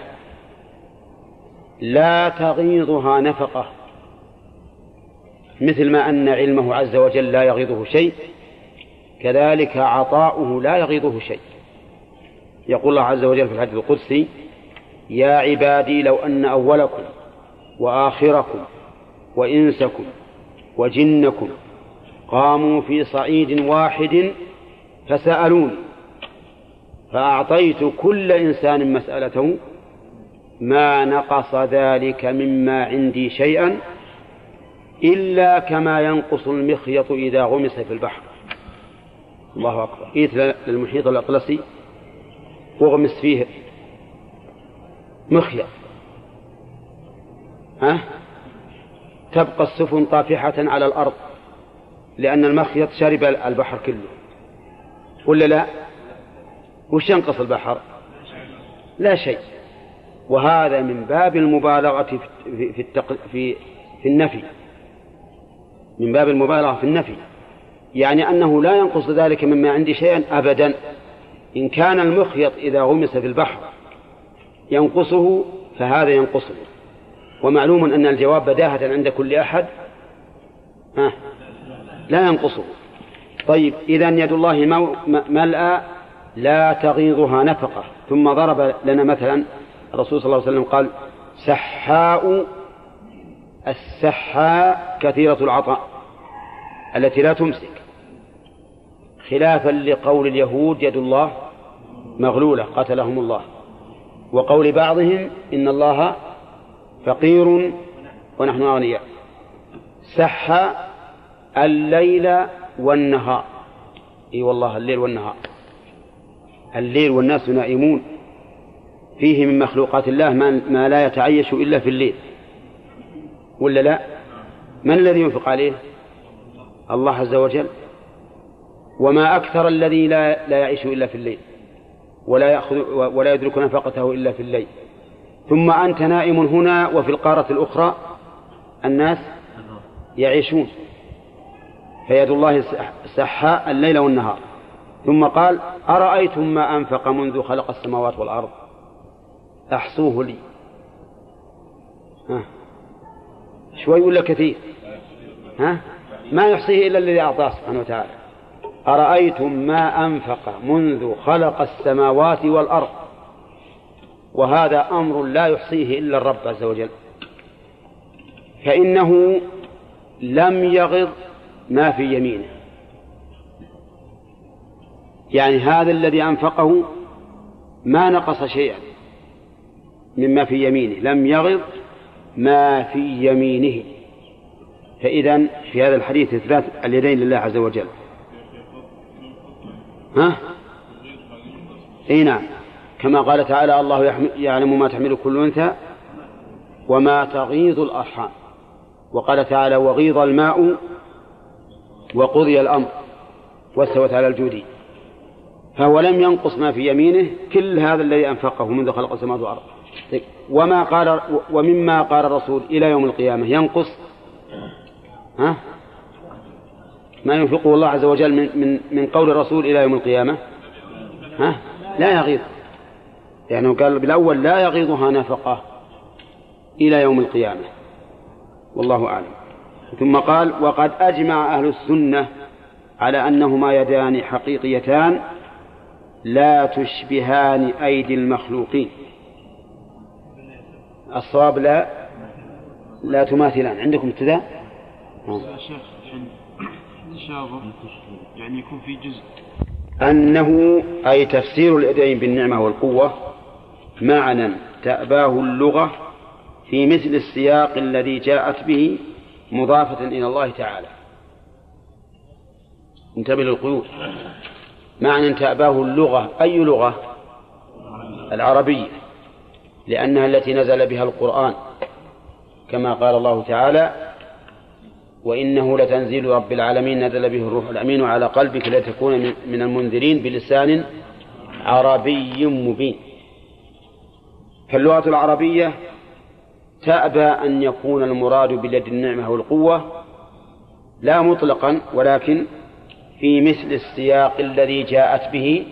لا تغيضها نفقة. مثل ما أن علمه عز وجل لا يغيضه شيء كذلك عطاؤه لا يغيضه شيء. يقول الله عز وجل في الحديث القدسي يا عبادي لو أن أولكم وآخركم وإنسكم وجنكم قاموا في صعيد واحد فسألوني فأعطيت كل إنسان مسألته ما نقص ذلك مما عندي شيئا إلا كما ينقص المخيط إذا غمس في البحر. الله أكبر. إيت للمحيط الأطلسي واغمس فيه مخيط. ها؟ تبقى السفن طافحة على الأرض لأن المخيط شرب البحر كله. ولا لا؟ وش ينقص البحر؟ لا شيء. وهذا من باب المبالغة في في في, في النفي. من باب المبالغة في النفي. يعني أنه لا ينقص ذلك مما عندي شيئا أبدا. إن كان المخيط إذا غمس في البحر ينقصه فهذا ينقصه. ومعلوم أن الجواب بداهة عند كل أحد. ها؟ لا ينقصه. طيب إذا يد الله ملأى لا تغيضها نفقة. ثم ضرب لنا مثلا الرسول صلى الله عليه وسلم قال سحاء السحاء كثيرة العطاء التي لا تمسك. خلافا لقول اليهود يد الله مغلولة قتلهم الله. وقول بعضهم إن الله فقير ونحن أغنياء. سح الليل والنهار. إي والله الليل والنهار. الليل والناس نائمون. فيه من مخلوقات الله ما لا يتعيش إلا في الليل. ولا لا؟ من الذي ينفق عليه؟ الله عز وجل. وما أكثر الذي لا, لا يعيش إلا في الليل. ولا يأخذ ولا يدرك نفقته إلا في الليل. ثم أنت نائم هنا وفي القارة الأخرى الناس يعيشون. فيد الله سحاء الليل والنهار. ثم قال أرأيتم ما أنفق منذ خلق السماوات والأرض؟ أحصوه لي. ها؟ شوي ولا كثير؟ ها؟ ما يحصيه إلا الذي أعطاه سبحانه وتعالى. أرأيتم ما أنفق منذ خلق السماوات والأرض؟ وهذا أمر لا يحصيه إلا الرب عز وجل. فإنه لم يغض ما في يمينه. يعني هذا الذي أنفقه ما نقص شيئا مما في يمينه لم يغض ما في يمينه. فإذا في هذا الحديث إثبات اليدين لله عز وجل. ها؟ إي نعم. كما قال تعالى الله يعلم ما تحمل كل أنثى وما تغيض الأرحام. وقال تعالى وغيض الماء وقضي الأمر واستوت على الجود. فهو لم ينقص ما في يمينه كل هذا الذي أنفقه منذ خلق السماوات والأرض. طيب، وما قال ومما قال الرسول إلى يوم القيامة ينقص؟ ها؟ ما ينفقه الله عز وجل من من من قول الرسول إلى يوم القيامة؟ ها؟ لا يغيظ لأنه يعني قال بالأول لا يغيظها نفقة إلى يوم القيامة. والله أعلم. ثم قال وقد أجمع أهل السنة على أنهما يدان حقيقيتان لا تشبهان أيدي المخلوقين. الصواب لا لا تماثلان. عندكم ابتداء؟ شيخ التشابه يعني يكون في جزء. أنه أي تفسير اليدين بالنعمة والقوة معنى تأباه اللغة في مثل السياق الذي جاءت به مضافة إلى الله تعالى. انتبه للقيود. معنى تأباه اللغة أي لغة؟ العربية لأنها التي نزل بها القرآن كما قال الله تعالى وإنه لتنزيل رب العالمين نزل به الروح الأمين على قلبك لتكون من المنذرين بلسان عربي مبين. فاللغة العربية تأبى أن يكون المراد باليد النعمة والقوة لا مطلقا ولكن في مثل السياق الذي جاءت به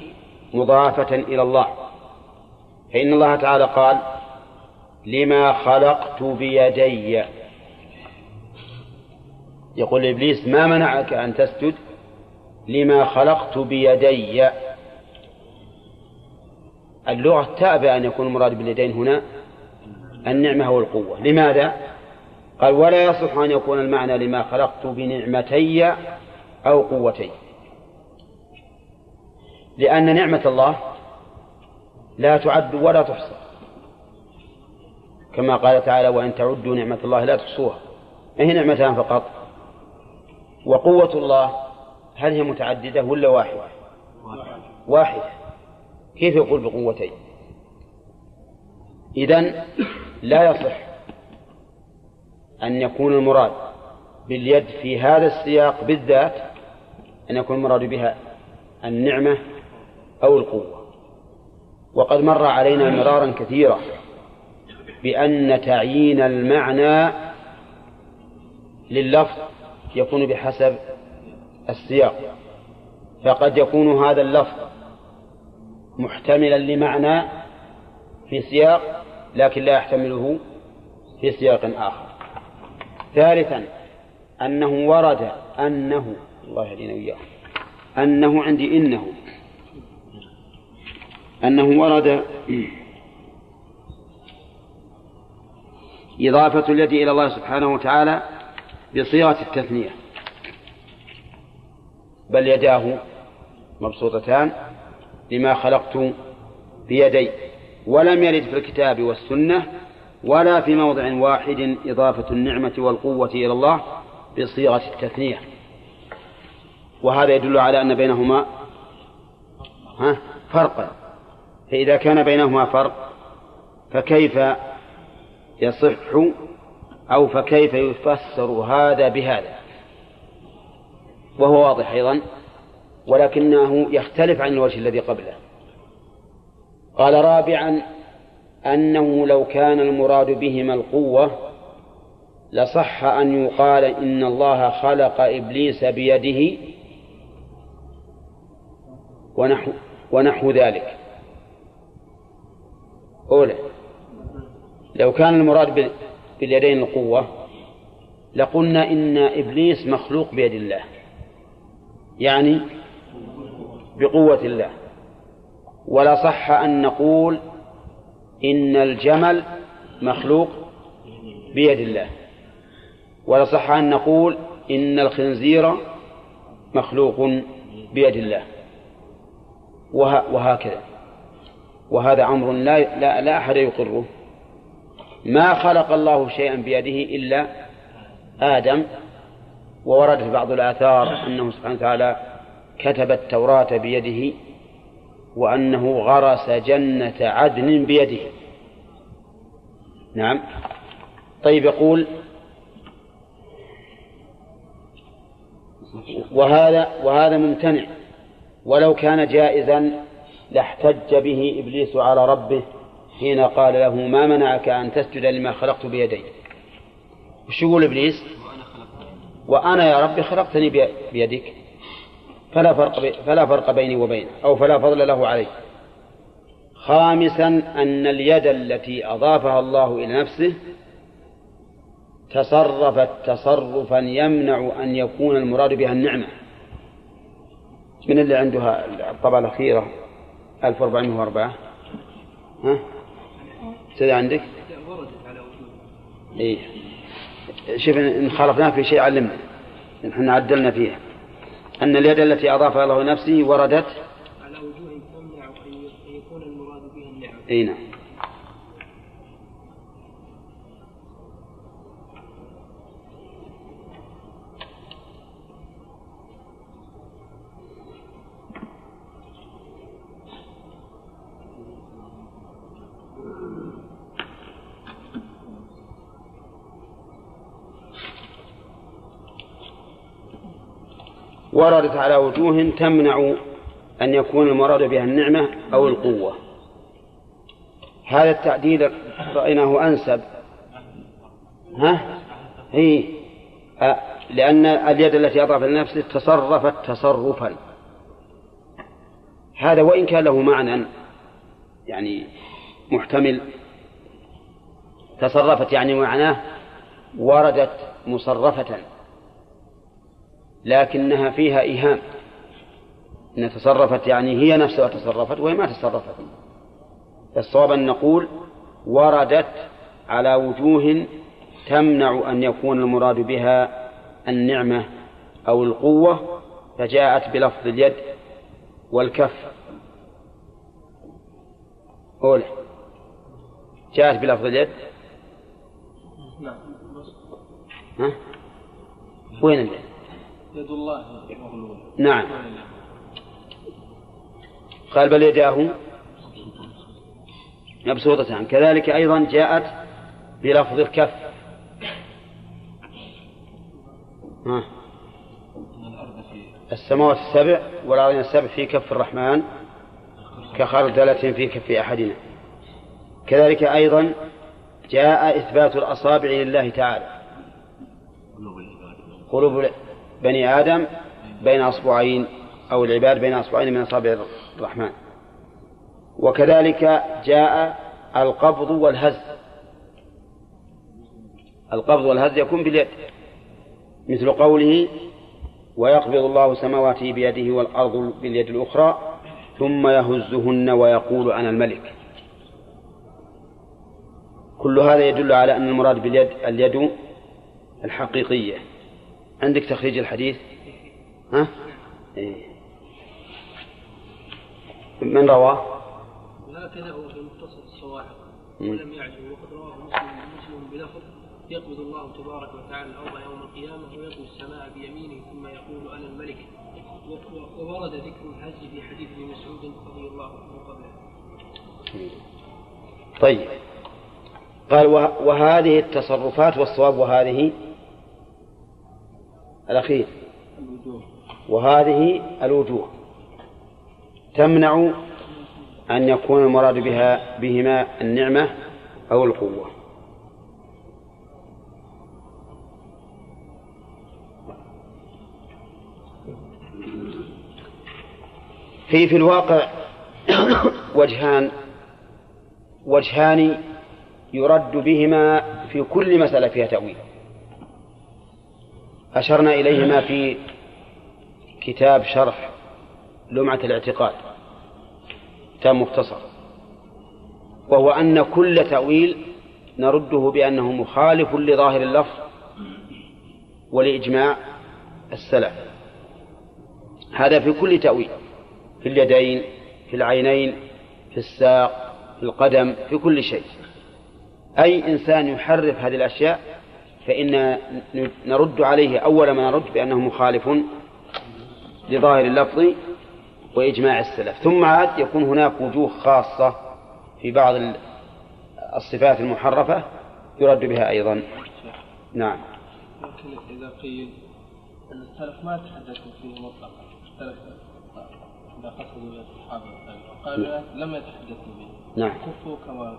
مضافة إلى الله. فإن الله تعالى قال لما خلقت بيدي يقول إبليس ما منعك أن تسجد؟ لما خلقت بيدي اللغة تأبى أن يكون المراد باليدين هنا النعمة والقوة. لماذا؟ قال ولا يصح أن يكون المعنى لما خلقت بنعمتي أو قوتي. لأن نعمة الله لا تعد ولا تحصى. كما قال تعالى وإن تعدوا نعمة الله لا تحصوها. ما هي نعمتان فقط؟ وقوة الله هل هي متعددة ولا واحدة؟ واحدة. كيف يقول بقوتين؟ إذن لا يصح أن يكون المراد باليد في هذا السياق بالذات أن يكون المراد بها النعمة أو القوة. وقد مر علينا مرارا كثيرا بأن تعيين المعنى لللفظ يكون بحسب السياق فقد يكون هذا اللفظ محتملا لمعنى في سياق لكن لا يحتمله في سياق آخر. ثالثا أنه ورد أنه الله يهدينا وإياه أنه عندي إنه. أنه ورد إضافة اليد إلى الله سبحانه وتعالى بصيغة التثنية. بل يداه مبسوطتان لما خلقت بيدي ولم يرد في الكتاب والسنة ولا في موضع واحد إضافة النعمة والقوة إلى الله بصيغة التثنية. وهذا يدل على أن بينهما فرقا فإذا كان بينهما فرق فكيف يصح أو فكيف يفسر هذا بهذا؟ وهو واضح أيضا. ولكنه يختلف عن الوجه الذي قبله. قال رابعا أنه لو كان المراد بهما القوة لصح أن يقال إن الله خلق إبليس بيده ونحو, ونحو ذلك. أولى لو كان المراد باليدين القوة لقلنا إن إبليس مخلوق بيد الله. يعني بقوة الله. ولا صح أن نقول إن الجمل مخلوق بيد الله. ولا صح أن نقول إن الخنزير مخلوق بيد الله. وهكذا. وهذا أمر لا, لا, لا أحد يقره. ما خلق الله شيئا بيده إلا آدم. وورد في بعض الآثار أنه سبحانه وتعالى كتب التوراة بيده وأنه غرس جنة عدن بيده. نعم. طيب يقول وهذا وهذا ممتنع. ولو كان جائزا لاحتج به إبليس على ربه حين قال له ما منعك أن تسجد لما خلقت بيدي وش يقول إبليس؟ وأنا يا ربي خلقتني بيدك. فلا فرق فلا فرق بيني وبينه أو فلا فضل له علي خامسا أن اليد التي أضافها الله إلى نفسه تصرفت تصرفا يمنع أن يكون المراد بها النعمة. من اللي عندها الطبعة الأخيرة؟ 1404 ها؟ سيد عندك؟ إيه. شوف إن خالفناه في شيء علمنا. نحن عدلنا فيها. أن اليد التي أضافها الله لنفسه وردت. على وجوه تمنع أن يكون المراد بها النعم. أي نعم. وردت على وجوه تمنع أن يكون المراد بها النعمة أو القوة. هذا التعديل رأيناه أنسب. ها؟ هي لأن اليد التي أضعف لنفسه تصرفت تصرفا. هذا وإن كان له معنى يعني محتمل تصرفت يعني معناه وردت مصرفة. لكنها فيها إيهام. إن تصرفت يعني هي نفسها تصرفت وهي ما تصرفت. الصواب أن نقول وردت على وجوه تمنع أن يكون المراد بها النعمة أو القوة فجاءت بلفظ اليد والكف. أولى. جاءت بلفظ اليد. نعم. ها؟ وين اليد؟ يد الله نعم. قال بل يداه مبسوطتان كذلك أيضا جاءت بلفظ الكف. ها. السماوات السبع والأرضين السبع في كف الرحمن كخردلة في كف أحدنا. كذلك أيضا جاء إثبات الأصابع لله تعالى. قلوب بني آدم بين أصبعين أو العباد بين أصبعين من أصابع الرحمن. وكذلك جاء القبض والهز. القبض والهز يكون باليد مثل قوله ويقبض الله سماواته بيده والأرض باليد الأخرى ثم يهزهن ويقول أنا الملك. كل هذا يدل على أن المراد باليد اليد الحقيقية. عندك تخريج الحديث ها؟ إيه. من رواه؟ وهكذا هو في مختصر الصواعق. ولم يعجب وقد رواه مسلم مسلم بلفظ يقبض الله تبارك وتعالى الأرض يوم القيامة ويطوي السماء بيمينه ثم يقول أنا الملك وورد ذكر الحج في حديث ابن مسعود رضي الله عنه قبله طيب قال وه- وهذه التصرفات والصواب وهذه الأخير. وهذه الوجوه. تمنع أن يكون المراد بها بهما النعمة أو القوة. في في الواقع وجهان وجهان يرد بهما في كل مسألة فيها تأويل. أشرنا إليهما في كتاب شرح لمعة الاعتقاد. كتاب مختصر. وهو أن كل تأويل نرده بأنه مخالف لظاهر اللفظ ولإجماع السلف. هذا في كل تأويل. في اليدين في العينين في الساق في القدم في كل شيء. أي إنسان يحرف هذه الأشياء فإن نرد عليه أول ما نرد بأنه مخالف لظاهر اللفظ وإجماع السلف. ثم عاد يكون هناك وجوه خاصة في بعض ال- الصفات المحرفة يرد بها أيضا. نعم. لكن إذا قيل أن السلف ما تحدثوا فيه مطلقا السلف إذا قصدوا الصحابة قالوا لم يتحدثوا به. نعم. كفوا كما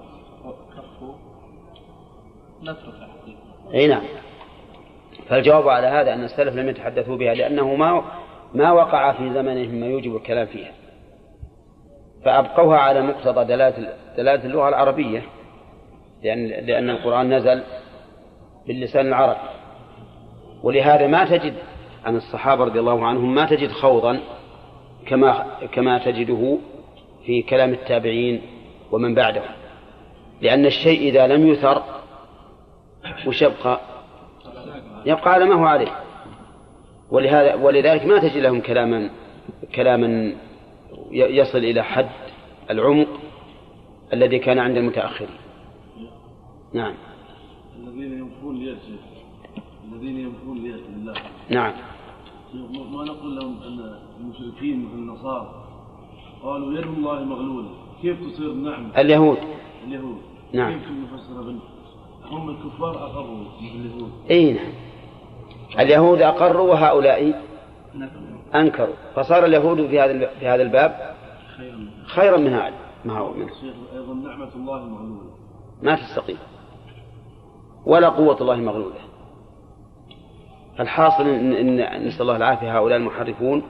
كفوا. نترك الحديث. أي نعم. فالجواب على هذا أن السلف لم يتحدثوا بها لأنه ما ما وقع في زمنهم ما يوجب الكلام فيها. فأبقوها على مقتضى دلالة دلالة اللغة العربية لأن لأن القرآن نزل باللسان العربي. ولهذا ما تجد عن الصحابة رضي الله عنهم ما تجد خوضا كما كما تجده في كلام التابعين ومن بعدهم. لأن الشيء إذا لم يثر وش يبقى؟ يبقى على ما هو عليه. ولهذا ولذلك ما تجد لهم كلاما كلاما يصل إلى حد العمق الذي كان عند المتأخرين. نعم. الذين ينفون ليد الذين ينفون ليد الله. نعم. ما نقول لهم أن المشركين مثل النصارى قالوا يد الله مغلولة. كيف تصير نعمة؟ اليهود. اليهود. نعم. كيف نفسر هم الكفار أقروا باليهود إي نعم. اليهود أقروا وهؤلاء أنكروا. فصار اليهود في هذا في هذا الباب خيرا من هذا ما هو منه شيخ أيضا نعمة الله مغلولة. ما تستقيم. ولا قوة الله مغلولة. الحاصل إن, إن نسأل الله العافية. هؤلاء المحرفون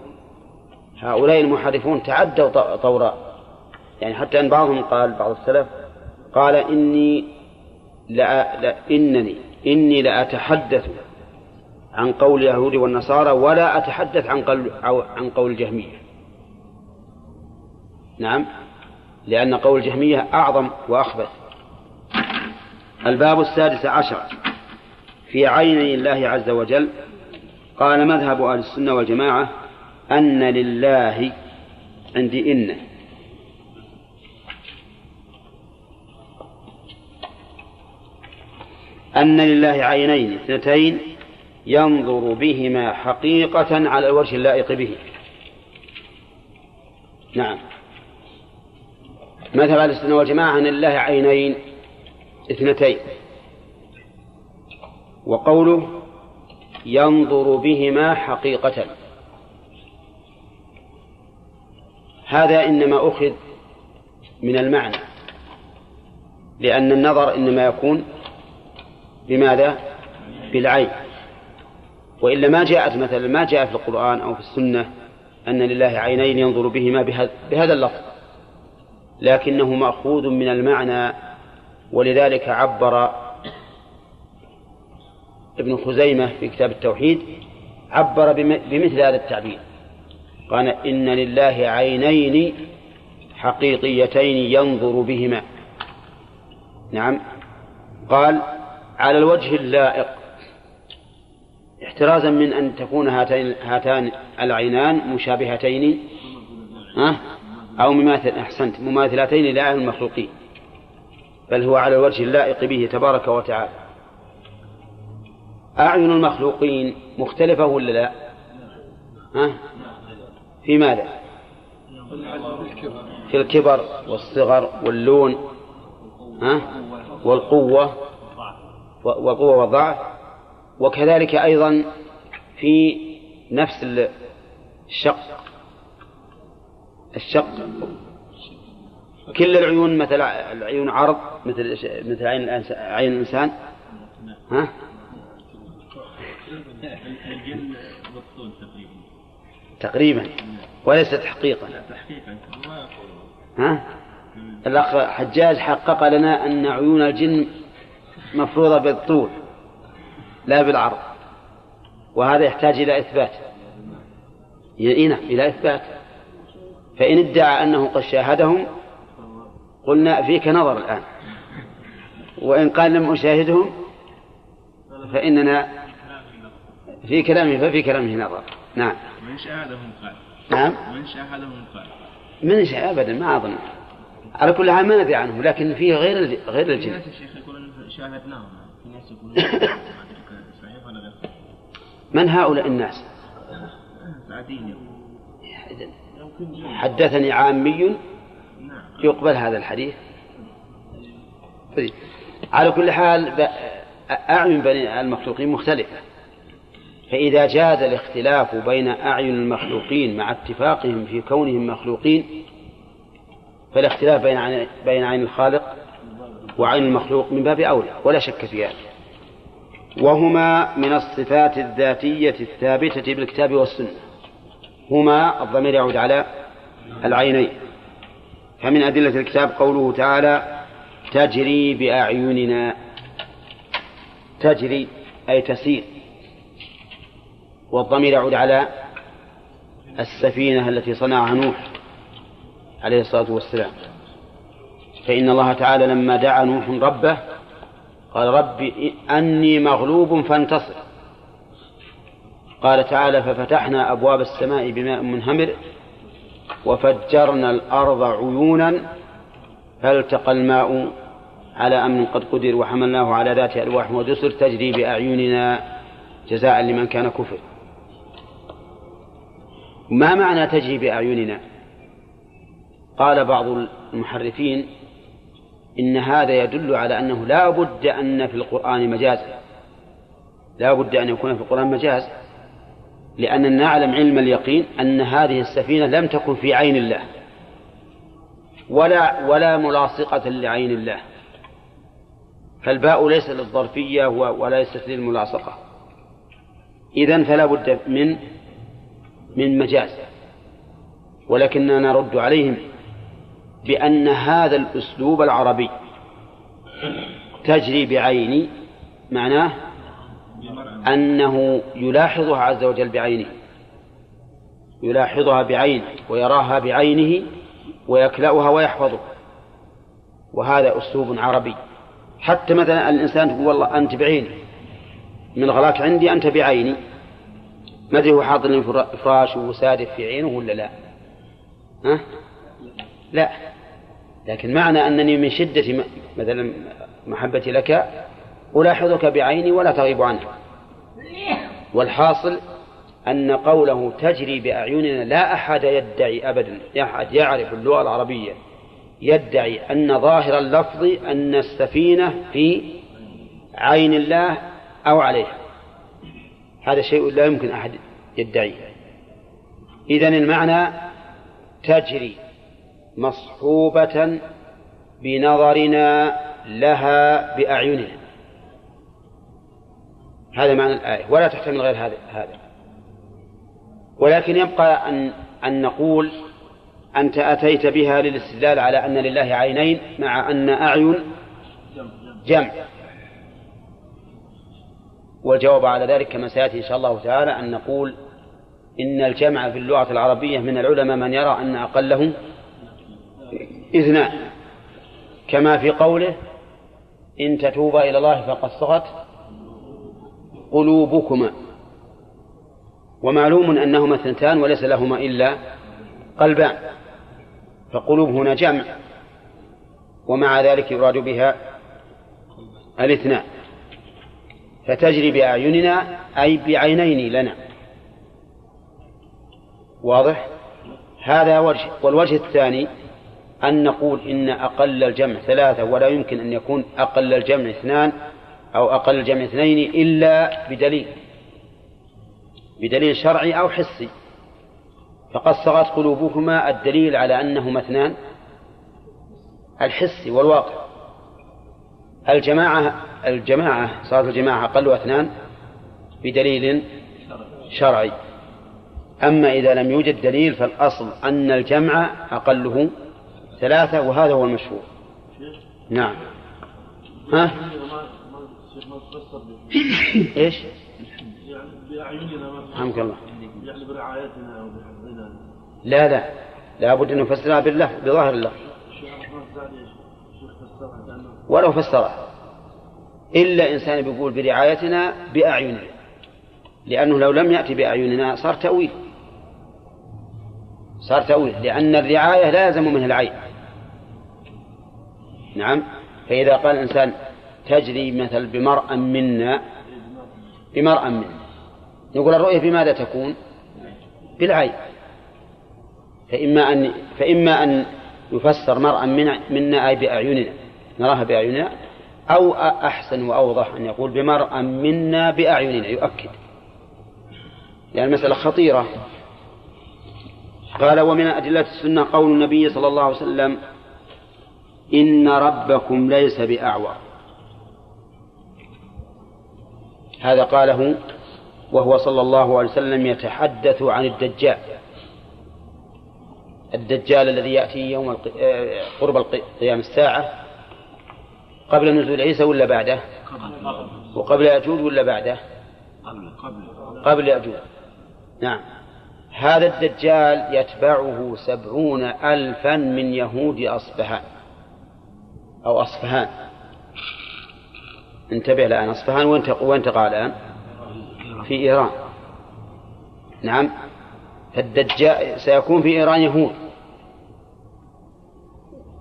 هؤلاء المحرفون تعدوا طورا يعني حتى أن بعضهم قال بعض السلف قال إني لا, لا إنني إني لأتحدث عن قول اليهود والنصارى ولا أتحدث عن قول عن قول الجهمية. نعم لأن قول الجهمية أعظم وأخبث. الباب السادس عشر. في عيني الله عز وجل قال مذهب أهل السنة والجماعة أن لله عندي إن أن لله عينين اثنتين ينظر بهما حقيقة على الوجه اللائق به. نعم. مذهب أهل السنة والجماعة أن لله عينين؟ اثنتين. وقوله ينظر بهما حقيقة. هذا إنما أخذ من المعنى لأن النظر إنما يكون بماذا؟ بالعين. وإلا ما جاءت مثلا ما جاء في القرآن أو في السنة أن لله عينين ينظر بهما بهذا, اللفظ. لكنه مأخوذ من المعنى ولذلك عبر ابن خزيمة في كتاب التوحيد عبر بمثل هذا التعبير. قال إن لله عينين حقيقيتين ينظر بهما. نعم. قال على الوجه اللائق احترازا من أن تكون هاتين هاتان العينان مشابهتين ها أو مماثل أحسنت مماثلتين لأعين المخلوقين بل هو على الوجه اللائق به تبارك وتعالى أعين المخلوقين مختلفة ولا لا؟ ها؟ في ماذا؟ في الكبر والصغر واللون ها؟ والقوة والقوة والضعف وكذلك أيضا في نفس الشق الشق. كل العيون مثل العيون عرض مثل مثل عين عين الإنسان. ها؟ الجن بالطول تقريبا. تقريبا وليس تحقيقا. ها؟ الأخ حجاج حقق لنا أن عيون الجن مفروضة بالطول لا بالعرض وهذا يحتاج إلى إثبات. ي- نعم إلى إثبات. فإن ادعى أنه قد شاهدهم قلنا فيك نظر الآن. وإن قال لم أشاهدهم فإننا في كلامه ففي كلامه نظر. نعم. من شاهدهم قال. نعم. من شاهدهم قال. من شاء أبدا ما أظن. على كل حال ما ندري عنه لكن فيه غير غير الجن. شاهدناهم. في ناس يقولون ما أدري صحيح ولا غير؟ صحيح من هؤلاء الناس؟ سعدين حدثني عامي نعم. يقبل هذا الحديث. طيب. على كل حال أعين بني المخلوقين مختلفة. فإذا جاز الاختلاف بين أعين المخلوقين مع اتفاقهم في كونهم مخلوقين فالاختلاف بين عين بين عين الخالق وعين المخلوق من باب أولى ولا شك في هذا. وهما من الصفات الذاتية الثابتة بالكتاب والسنة. هما الضمير يعود على العينين. فمن أدلة الكتاب قوله تعالى تجري بأعيننا تجري أي تسير. والضمير يعود على السفينة التي صنعها نوح عليه الصلاة والسلام. فإن الله تعالى لما دعا نوح ربه قال رب أني مغلوب فانتصر. قال تعالى ففتحنا أبواب السماء بماء منهمر وفجرنا الأرض عيونا فالتقى الماء على أمر قد قدر وحملناه على ذات ألواح ودسر تجري بأعيننا جزاء لمن كان كفر. ما معنى تجري بأعيننا؟ قال بعض المحرفين إن هذا يدل على أنه لا بد أن في القرآن مجازا لا بد أن يكون في القرآن مجاز. لأننا نعلم علم اليقين أن هذه السفينة لم تكن في عين الله. ولا ولا ملاصقة لعين الله. فالباء ليس للظرفية وليست للملاصقة. إذن فلا بد من من مجاز. ولكننا نرد عليهم. بأن هذا الأسلوب العربي تجري بعيني معناه أنه يلاحظها عز وجل بعينه يلاحظها بعينه ويراها بعينه ويكلأها ويحفظها وهذا أسلوب عربي. حتى مثلا الإنسان تقول والله أنت بعيني من غلاك عندي أنت بعيني ما أدري هو حاط فراش وسادف في عينه ولا لا؟ ها؟ لا. لكن معنى أنني من شدة مثلا محبتي لك ألاحظك بعيني ولا تغيب عنها. والحاصل أن قوله تجري بأعيننا لا أحد يدعي أبدا أحد يعرف اللغة العربية. يدعي أن ظاهر اللفظ أن السفينة في عين الله أو عليها. هذا شيء لا يمكن أحد يدعيه. إذن المعنى تجري مصحوبة بنظرنا لها بأعيننا. هذا معنى الآية. ولا تحتمل غير هذا هذا. ولكن يبقى أن أن نقول أنت أتيت بها للاستدلال على أن لله عينين مع أن أعين جمع. والجواب على ذلك كما سيأتي إن شاء الله تعالى أن نقول إن الجمع في اللغة العربية من العلماء من يرى أن أقله اثنان كما في قوله إن تتوبا إلى الله فقد صغت قلوبكما. ومعلوم أنهما اثنتان وليس لهما إلا قلبان فقلوب هنا جمع. ومع ذلك يراد بها الاثنان. فتجري بأعيننا أي بعينين لنا. واضح؟ هذا وجه. والوجه الثاني أن نقول إن أقل الجمع ثلاثة ولا يمكن أن يكون أقل الجمع اثنان أو أقل الجمع اثنين إلا بدليل بدليل شرعي أو حسي. فقد صغت قلوبكما الدليل على أنهما اثنان الحسي والواقع. الجماعة الجماعة صارت الجماعة أقل اثنان بدليل شرعي. أما إذا لم يوجد دليل فالأصل أن الجمع أقله ثلاثة وهذا هو المشهور. نعم. ها؟ إيش؟ يعني بأعيننا الله. يعني برعايتنا وبحفظنا. لا لا. لا بد أن نفسرها بالله بظاهر الله. ولو فسرها. إلا إنسان بيقول برعايتنا بأعيننا. لأنه لو لم يأتي بأعيننا صار تأويل. صار تأويل. لأن الرعاية لا يلزم منها العين. نعم. فإذا قال الإنسان تجري مثل بمرأ منا بمرأ منا. نقول الرؤية بماذا تكون؟ بالعين. فإما أن فإما أن يفسر مرأى منا أي بأعيننا نراها بأعيننا أو أحسن وأوضح أن يقول بمرأى منا بأعيننا يؤكد. لأن المسألة خطيرة. قال ومن أدلة السنة قول النبي صلى الله عليه وسلم إن ربكم ليس بأعور. هذا قاله وهو صلى الله عليه وسلم يتحدث عن الدجال. الدجال الذي يأتي يوم قرب قيام الساعة. قبل نزول عيسى ولا بعده؟ وقبل يأجوج ولا بعده؟ قبل يأجوج. نعم. هذا الدجال يتبعه سبعون ألفا من يهود أصفهان أو أصفهان. انتبه الآن أصفهان وين وين تقع الآن؟ في إيران. نعم. فالدجال سيكون في إيران يهود.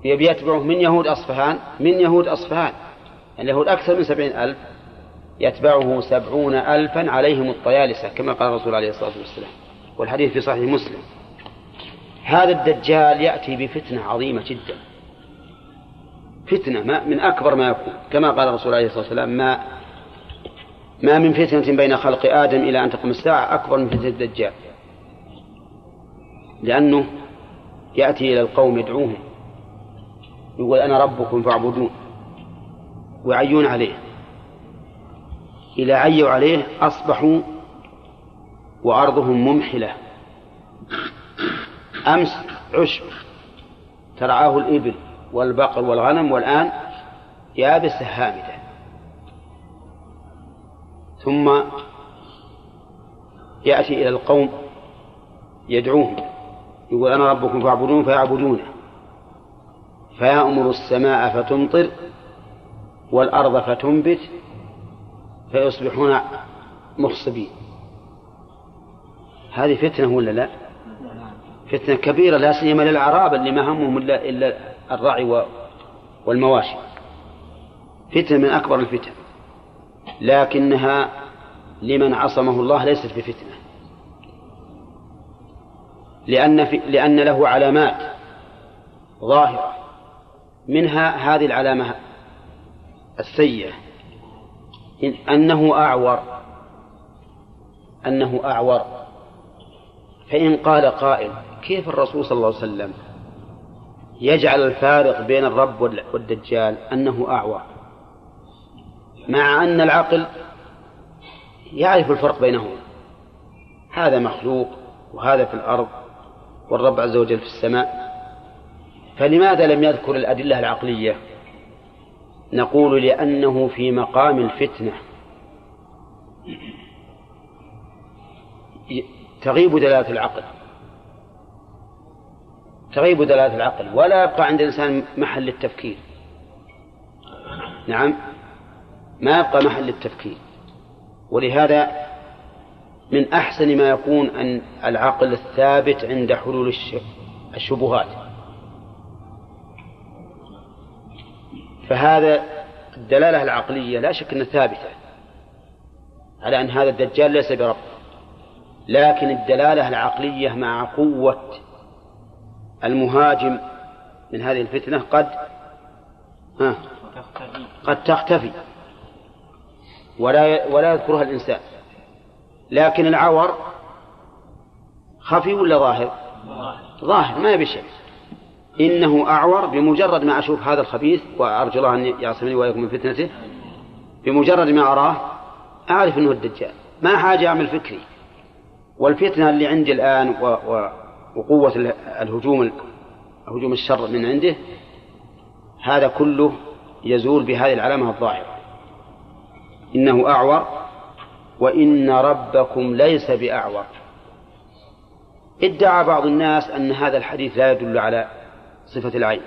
يبي يتبعه من يهود أصفهان؟ من يهود أصفهان. اليهود أكثر من سبعين ألف. يتبعه سبعون ألفا عليهم الطيالسة كما قال الرسول عليه الصلاة والسلام. والحديث في صحيح مسلم. هذا الدجال يأتي بفتنة عظيمة جدا. فتنة ما من أكبر ما يكون. كما قال الرسول عليه الصلاة والسلام ما ما من فتنة بين خلق آدم إلى أن تقوم الساعة أكبر من فتنة الدجال. لأنه يأتي إلى القوم يدعوهم يقول أنا ربكم فاعبدون ويعيون عليه. إذا عيوا عليه أصبحوا وأرضهم ممحلة. أمس عشب ترعاه الإبل. والبقر والغنم والآن يابسة هامدة ثم يأتي إلى القوم يدعوهم يقول أنا ربكم فاعبدون فيعبدونه. فيأمر السماء فتمطر والأرض فتنبت فيصبحون مخصبين. هذه فتنة ولا لا؟ فتنة كبيرة لا سيما للأعراب اللي ما همهم إلا إلا الرعي والمواشي. فتنة من أكبر الفتن. لكنها لمن عصمه الله ليست بفتنة. لأن في لأن له علامات ظاهرة. منها هذه العلامة السيئة. إن أنه أعور. أنه أعور. فإن قال قائل كيف الرسول صلى الله عليه وسلم يجعل الفارق بين الرب والدجال أنه أعور. مع أن العقل يعرف الفرق بينهما هذا مخلوق وهذا في الأرض والرب عز وجل في السماء. فلماذا لم يذكر الأدلة العقلية؟ نقول لأنه في مقام الفتنة. تغيب دلالة العقل. تغيب دلالة العقل ولا يبقى عند الإنسان محل للتفكير. نعم. ما يبقى محل للتفكير. ولهذا من أحسن ما يكون أن العقل الثابت عند حلول الشبهات. فهذا الدلالة العقلية لا شك أنها ثابتة على أن هذا الدجال ليس برب لكن الدلالة العقلية مع قوة المهاجم من هذه الفتنة قد ها قد تختفي. ولا ولا يذكرها الإنسان. لكن العور خفي ولا ظاهر؟ ظاهر ما يبي شيء. إنه أعور بمجرد ما أشوف هذا الخبيث وأرجو الله أن يعصمني وإياكم من فتنته بمجرد ما أراه أعرف أنه الدجال. ما حاجة أعمل فكري. والفتنة اللي عندي الآن و... و... وقوة الهجوم هجوم الشر من عنده هذا كله يزول بهذه العلامة الظاهرة. إنه أعور وإن ربكم ليس بأعور. ادعى بعض الناس أن هذا الحديث لا يدل على صفة العين.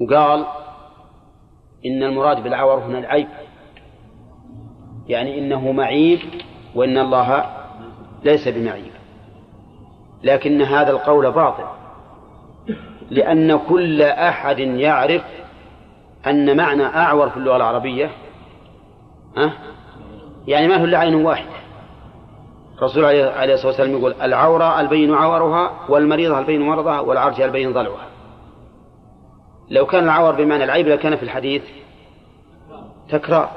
وقال إن المراد بالعور هنا العيب. يعني إنه معيب وإن الله ليس بمعيب. لكن هذا القول باطل. لأن كل أحد يعرف أن معنى أعور في اللغة العربية أه؟ يعني ما هو إلا عين واحدة. الرسول عليه الصلاة والسلام يقول العورة البين عورها والمريضة البين مرضها والعرج البين ضلعها لو كان العور بمعنى العيب لكان في الحديث تكرار.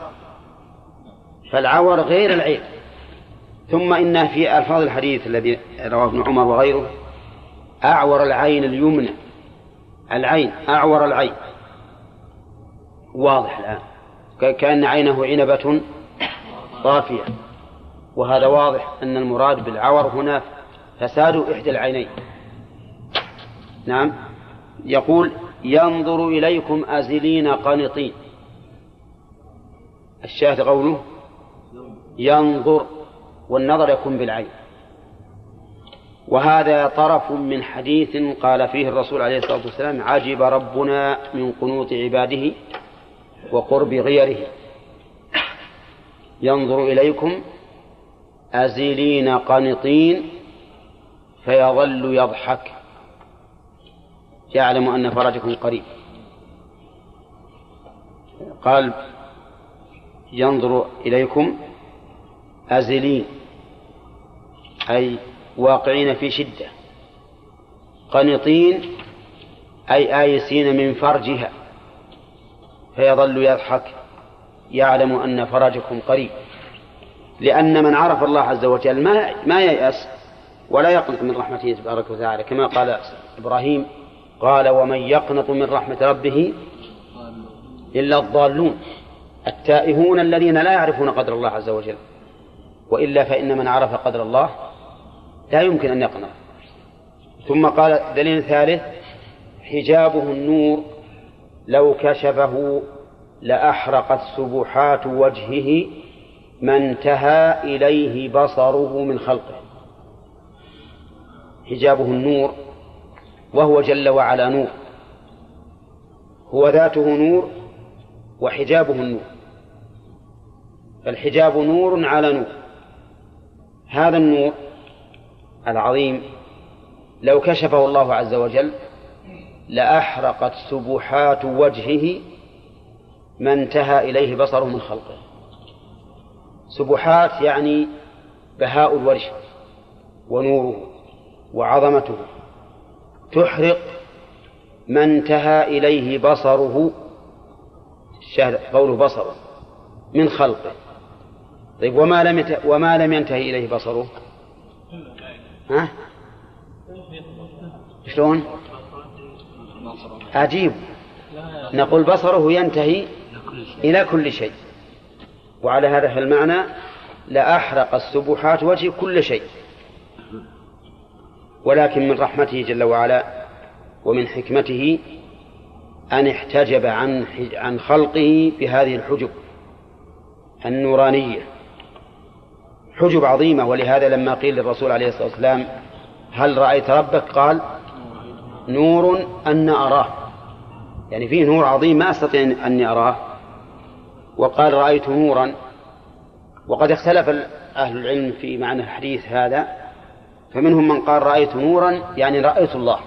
فالعور غير العيب. ثم إن في ألفاظ الحديث الذي رواه ابن عمر وغيره أعور العين اليمنى. العين أعور العين. واضح الآن. كأن عينه عنبة طافية. وهذا واضح أن المراد بالعور هنا فساد إحدى العينين. نعم. يقول ينظر إليكم أزلين قنطين الشاهد قوله ينظر. والنظر يكون بالعين. وهذا طرف من حديث قال فيه الرسول عليه الصلاة والسلام عجب ربنا من قنوط عباده وقرب غيره. ينظر إليكم أزلين قنطين فيظل يضحك. يعلم أن فرجكم قريب. قال ينظر إليكم أزلين أي واقعين في شدة. قنطين أي آيسين من فرجها. فيظل يضحك يعلم أن فرجكم قريب. لأن من عرف الله عز وجل ما ما ييأس ولا يقنط من رحمته تبارك وتعالى. كما قال إبراهيم قال ومن يقنط من رحمة ربه إلا الضالون التائهون الذين لا يعرفون قدر الله عز وجل. وإلا فإن من عرف قدر الله لا يمكن أن يقنط ثم قال دليل ثالث حجابه النور لو كشفه لأحرقت سبحات وجهه ما انتهى إليه بصره من خلقه. حجابه النور وهو جل وعلا نور. هو ذاته نور وحجابه النور. فالحجاب نور على نور. هذا النور العظيم لو كشفه الله عز وجل لأحرقت سبحات وجهه ما انتهى إليه بصره من خلقه. سبحات يعني بهاء الوجه ونوره وعظمته. تحرق ما انتهى إليه بصره قوله بصره من خلقه. طيب وما لم وما لم ينتهي إليه بصره؟ ها؟ شلون؟ عجيب. نقول بصره ينتهي إلى كل شيء. وعلى هذا فالمعنى لأحرق السبحات وجه كل شيء. ولكن من رحمته جل وعلا ومن حكمته أن احتجب عن عن خلقه بهذه الحجب النورانية. حجب عظيمة ولهذا لما قيل للرسول عليه الصلاة والسلام هل رأيت ربك؟ قال نور أن أراه. يعني فيه نور عظيم ما أستطيع أني أراه. وقال رأيت نورا. وقد اختلف أهل العلم في معنى الحديث هذا. فمنهم من قال رأيت نورا. يعني رأيت الله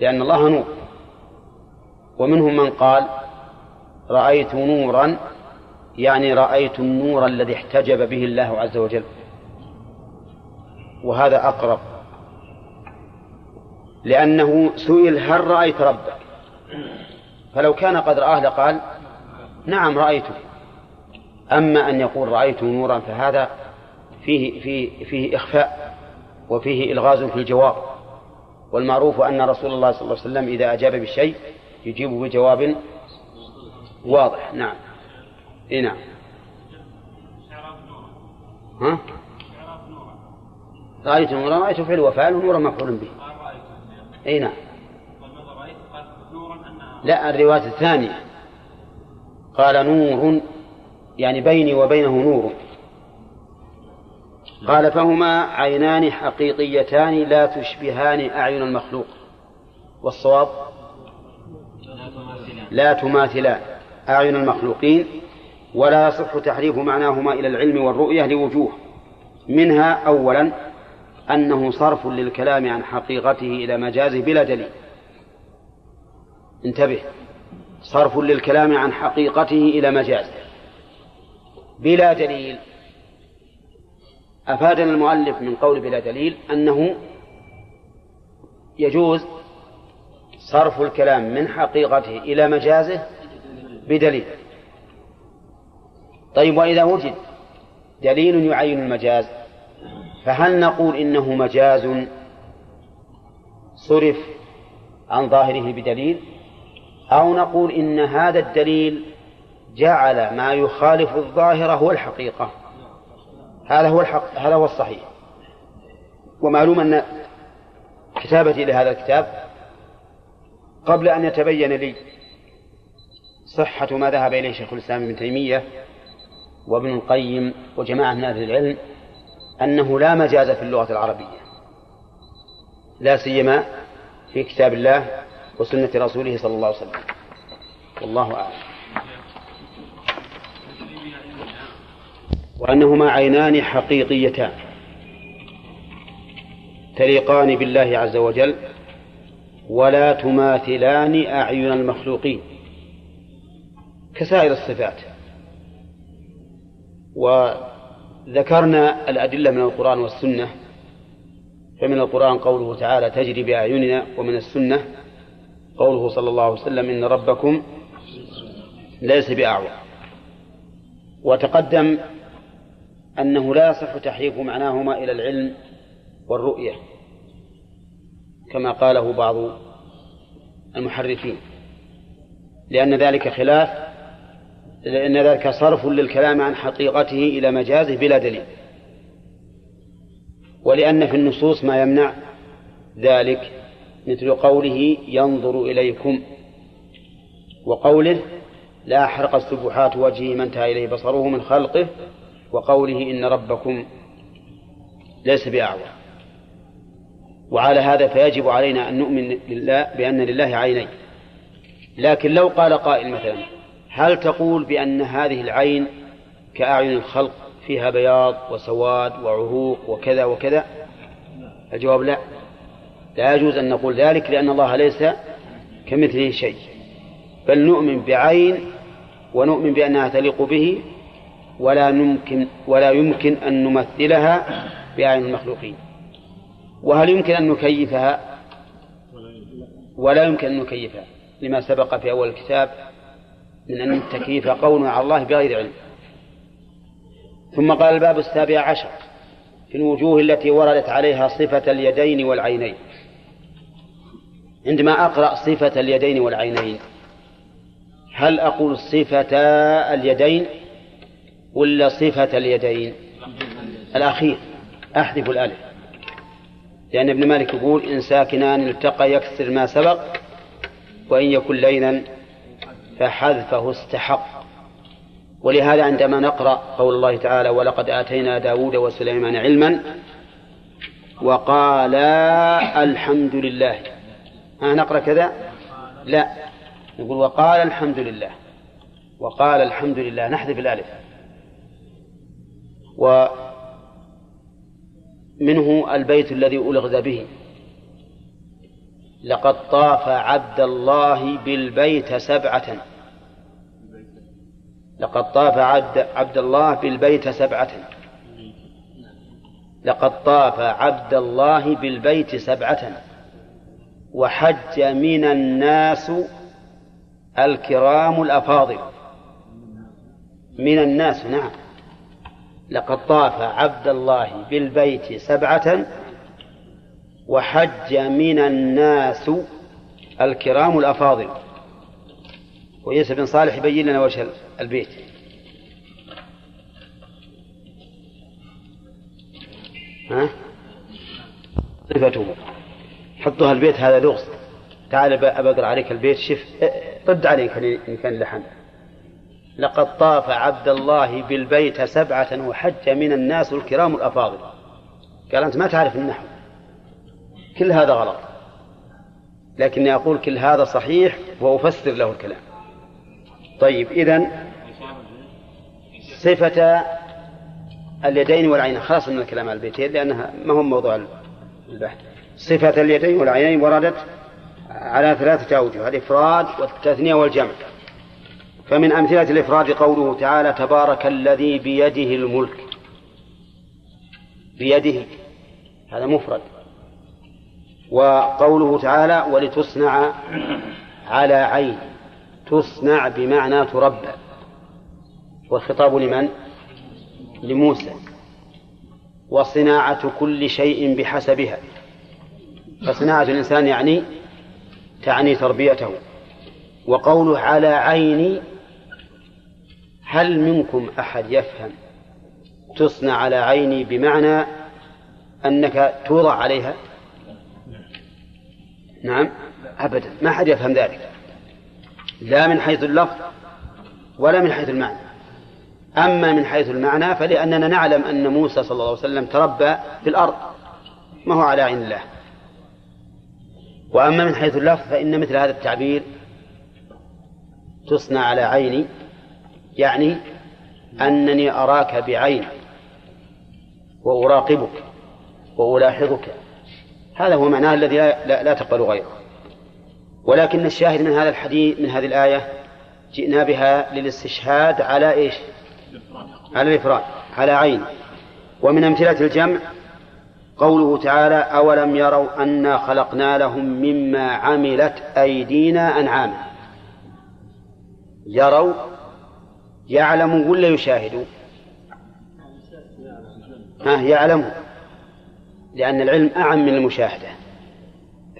لأن الله نور. ومنهم من قال رأيت نورا. يعني رأيت النور الذي احتجب به الله عز وجل. وهذا أقرب. لأنه سئل هل رأيت ربك؟ فلو كان قد رآه لقال نعم رأيته. أما أن يقول رأيت نورا فهذا فيه فيه فيه إخفاء وفيه إلغاز في الجواب. والمعروف أن رسول الله صلى الله عليه وسلم إذا أجاب بشيء يجيب بجواب واضح. نعم. إيه نعم. ها؟ رأيت نورا رأيت فعل وفعل ونورا مفعول به. أي نعم. لا الرواية الثانية. قال نور يعني بيني وبينه نور. قال فهما عينان حقيقيتان لا تشبهان أعين المخلوق. والصواب؟ لا تماثلان. أعين المخلوقين ولا يصح تحريف معناهما إلى العلم والرؤية لوجوه. منها أولا أنه صرف للكلام عن حقيقته إلى مجازه بلا دليل. انتبه. صرف للكلام عن حقيقته إلى مجازه بلا دليل. أفادنا المؤلف من قول بلا دليل أنه يجوز صرف الكلام من حقيقته إلى مجازه بدليل. طيب وإذا وجد دليل يعين المجاز فهل نقول إنه مجاز صرف عن ظاهره بدليل؟ أو نقول إن هذا الدليل جعل ما يخالف الظاهر هو الحقيقة؟ هذا هو الحق هذا هو الصحيح. ومعلوم أن كتابتي لهذا الكتاب قبل أن يتبين لي صحة ما ذهب إليه شيخ الإسلام ابن تيمية وابن القيم وجماعة من أهل العلم أنه لا مجاز في اللغة العربية لا سيما في كتاب الله وسنة رسوله صلى الله عليه وسلم. والله أعلم. وأنهما عينان حقيقيتان تليقان بالله عز وجل ولا تماثلان أعين المخلوقين كسائر الصفات. وذكرنا الأدلة من القرآن والسنة فمن القرآن قوله تعالى تجري بأعيننا ومن السنة قوله صلى الله عليه وسلم إن ربكم ليس بأعور. وتقدم أنه لا يصح تحريف معناهما إلى العلم والرؤية كما قاله بعض المحرفين لأن ذلك خلاف لأن ذلك صرف للكلام عن حقيقته إلى مجازه بلا دليل. ولأن في النصوص ما يمنع ذلك مثل قوله ينظر إليكم وقوله لا حرق سبحات وجهه ما انتهى إليه بصره من خلقه وقوله إن ربكم ليس بأعور. وعلى هذا فيجب علينا أن نؤمن لله بأن لله عينين. لكن لو قال قائل مثلا هل تقول بأن هذه العين كأعين الخلق فيها بياض وسواد وعروق وكذا وكذا؟ الجواب لا. لا يجوز أن نقول ذلك لأن الله ليس كمثله شيء. بل نؤمن بعين ونؤمن بأنها تليق به ولا يمكن ولا يمكن أن نمثلها بأعين المخلوقين. وهل يمكن أن نكيفها؟ ولا يمكن أن نكيفها. لما سبق في أول الكتاب من أن التكييف قول على الله بغير علم. ثم قال الباب السابع عشر في الوجوه التي وردت عليها صفة اليدين والعينين. عندما أقرأ صفة اليدين والعينين هل أقول صفة اليدين ولا صفة اليدين؟ الأخير أحذف الألف. لأن ابن مالك يقول إن ساكنان التقى يكسر ما سبق وإن يكن لينا فحذفه استحق. ولهذا عندما نقرأ قول الله تعالى ولقد آتينا داود وسليمان علما وقالا الحمد لله. ها نقرأ كذا؟ لا. نقول وقال الحمد لله. وقال الحمد لله. نحذف الألف. ومنه البيت الذي ألغز به. لقد طاف عبد الله بالبيت سبعة. لقد طاف عبد, عبد الله بالبيت سبعة. لقد طاف عبد الله بالبيت سبعة. وحج من الناس الكرام الأفاضل. من الناس نعم. لقد طاف عبد الله بالبيت سبعة. وحج من الناس الكرام الأفاضل. ويوسف بن صالح يبين لنا وجه البيت. ها؟ صفته. حطها البيت هذا لغز. تعال أبقرأ عليك البيت شف رد عليك إن كان لحن. لقد طاف عبد الله بالبيت سبعة وحج من الناس الكرام الأفاضل. قال أنت ما تعرف النحو. كل هذا غلط. لكني أقول كل هذا صحيح وأفسر له الكلام. طيب إذن صفة اليدين والعينين خلاص من الكلام على البيتين لأنها ما هو موضوع البحث. صفة اليدين والعينين وردت على ثلاثة أوجه الإفراد والتثنية والجمع. فمن أمثلة الإفراد قوله تعالى تبارك الذي بيده الملك. بيده هذا مفرد. وقوله تعالى ولتصنع على عين. تصنع بمعنى تربى. والخطاب لمن؟ لموسى. وصناعة كل شيء بحسبها. فصناعة الإنسان يعني تعني تربيته. وقوله على عيني هل منكم أحد يفهم؟ تصنع على عيني بمعنى أنك توضع عليها. نعم. أبدا. ما أحد يفهم ذلك. لا من حيث اللفظ ولا من حيث المعنى. أما من حيث المعنى فلأننا نعلم أن موسى صلى الله عليه وسلم تربى في الأرض. ما هو على عين الله. وأما من حيث اللفظ فإن مثل هذا التعبير تصنع على عيني يعني أنني أراك بعيني وأراقبك وألاحظك هذا هو معناه الذي لا, لا, لا تقبل غيره. ولكن الشاهد من هذا الحديث من هذه الآية جئنا بها للاستشهاد على إيش؟ على الإفراد على عين. ومن أمثلة الجمع قوله تعالى أولم يروا أنا خلقنا لهم مما عملت أيدينا أنعاما. يروا يعلموا ولا يشاهدوا؟ ها يعلموا. لأن العلم أعم من المشاهدة.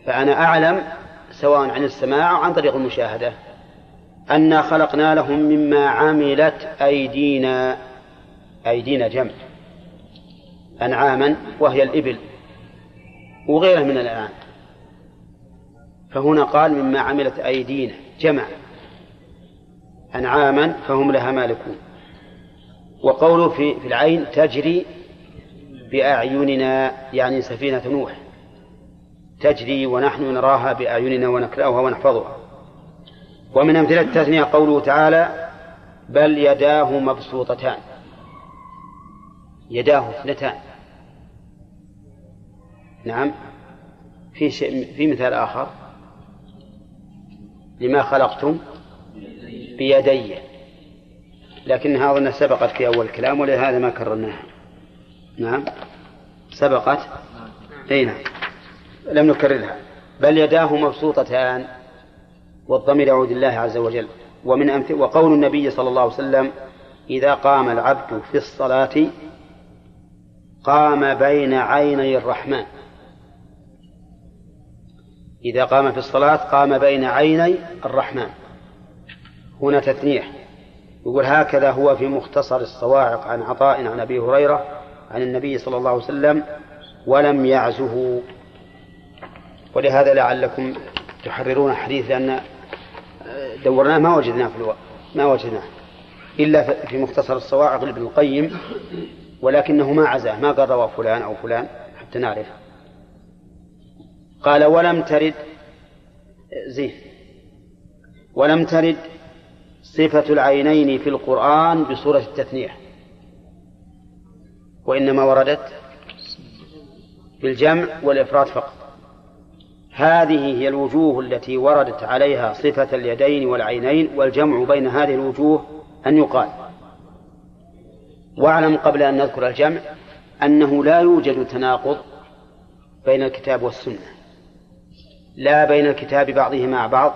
فأنا أعلم سواء عن السماع أو عن طريق المشاهدة أنا خلقنا لهم مما عملت أيدينا أيدينا جمع أنعاما وهي الإبل وغيرها من الأنعام. فهنا قال مما عملت أيدينا جمع أنعاما فهم لها مالكون. وقوله في, في العين تجري بأعيننا يعني سفينة نوح. تجري ونحن نراها بأعيننا ونكرهها ونحفظها. ومن أمثلة التثنية قوله تعالى بل يداه مبسوطتان. يداه اثنتان. نعم. في شيء في مثال آخر. لما خلقتم؟ بيدي. لكنها أظن سبقت في أول الكلام ولهذا ما كررناها. نعم. سبقت؟ أي نعم. لم نكررها. بل يداه مبسوطتان والضمير يعود الله عز وجل. ومن أمثل وقول النبي صلى الله عليه وسلم إذا قام العبد في الصلاة قام بين عيني الرحمن. إذا قام في الصلاة قام بين عيني الرحمن. هنا تثنية. يقول هكذا هو في مختصر الصواعق عن عطاء عن أبي هريرة عن النبي صلى الله عليه وسلم ولم يعزه. ولهذا لعلكم تحررون حديث لأن دورناه ما وجدناه في الوقت ما وجدناه إلا في مختصر الصواعق لابن القيم ولكنه ما عزاه ما قال رواه فلان أو فلان حتى نعرف قال ولم ترد زين ولم ترد صفة العينين في القرآن بصورة التثنية. وإنما وردت في الجمع والإفراد فقط. هذه هي الوجوه التي وردت عليها صفة اليدين والعينين والجمع بين هذه الوجوه أن يقال. واعلم قبل أن نذكر الجمع أنه لا يوجد تناقض بين الكتاب والسنة. لا بين الكتاب بعضه مع بعض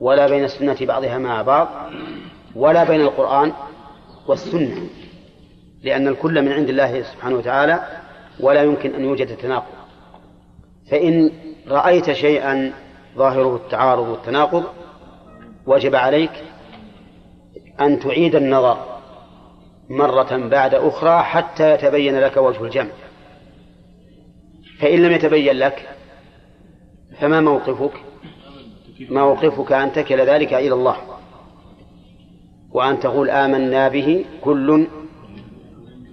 ولا بين السنة بعضها مع بعض ولا بين القرآن والسنة. لأن الكل من عند الله سبحانه وتعالى ولا يمكن أن يوجد تناقض. فإن رأيت شيئا ظاهره التعارض والتناقض وجب عليك أن تعيد النظر مرة بعد أخرى حتى يتبين لك وجه الجمع. فإن لم يتبين لك فما موقفك؟ موقفك أن تكل ذلك إلى الله وأن تقول آمنا به كل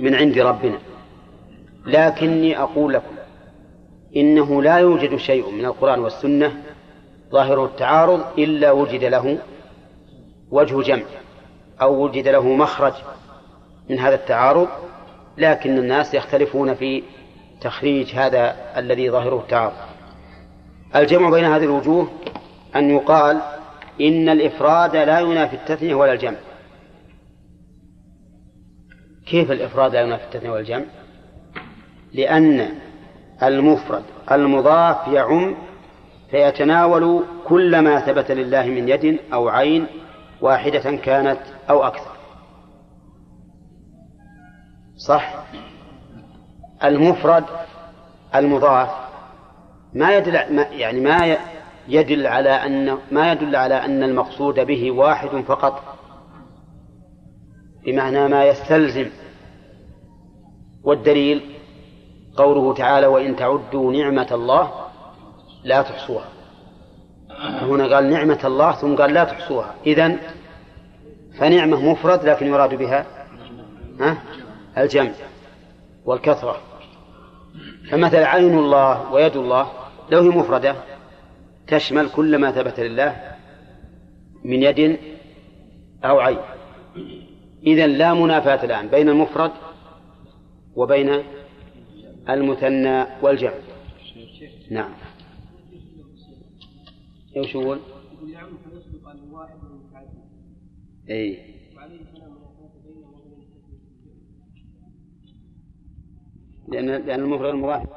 من عند ربنا. لكني أقول لكم إنه لا يوجد شيء من القرآن والسنة ظاهر التعارض إلا وجد له وجه جمع أو وجد له مخرج من هذا التعارض لكن الناس يختلفون في تخريج هذا الذي ظاهره التعارض. الجمع بين هذه الوجوه أن يقال إن الإفراد لا ينافي التثنية ولا الجمع. كيف الإفراد لا ينافي التثنية والجمع؟ لأن المفرد المضاف يعم فيتناول كل ما ثبت لله من يد أو عين واحدة كانت أو أكثر. صح؟ المفرد المضاف ما يدل يعني ما يدل على أن ما يدل على أن المقصود به واحد فقط. بمعنى ما يستلزم. والدليل قوله تعالى وإن تعدوا نعمة الله لا تحصوها. هنا قال نعمة الله ثم قال لا تحصوها. إذن فنعمة مفرد لكن يراد بها ها؟ الجمع والكثرة. فمثل عين الله ويد الله لو هي مفردة تشمل كل ما ثبت لله من يد أو عين. إذا لا منافاة الآن بين المفرد وبين المثنى والجمع. نعم. إيش المتعدد إي. لأن لأن المفرد المضاف.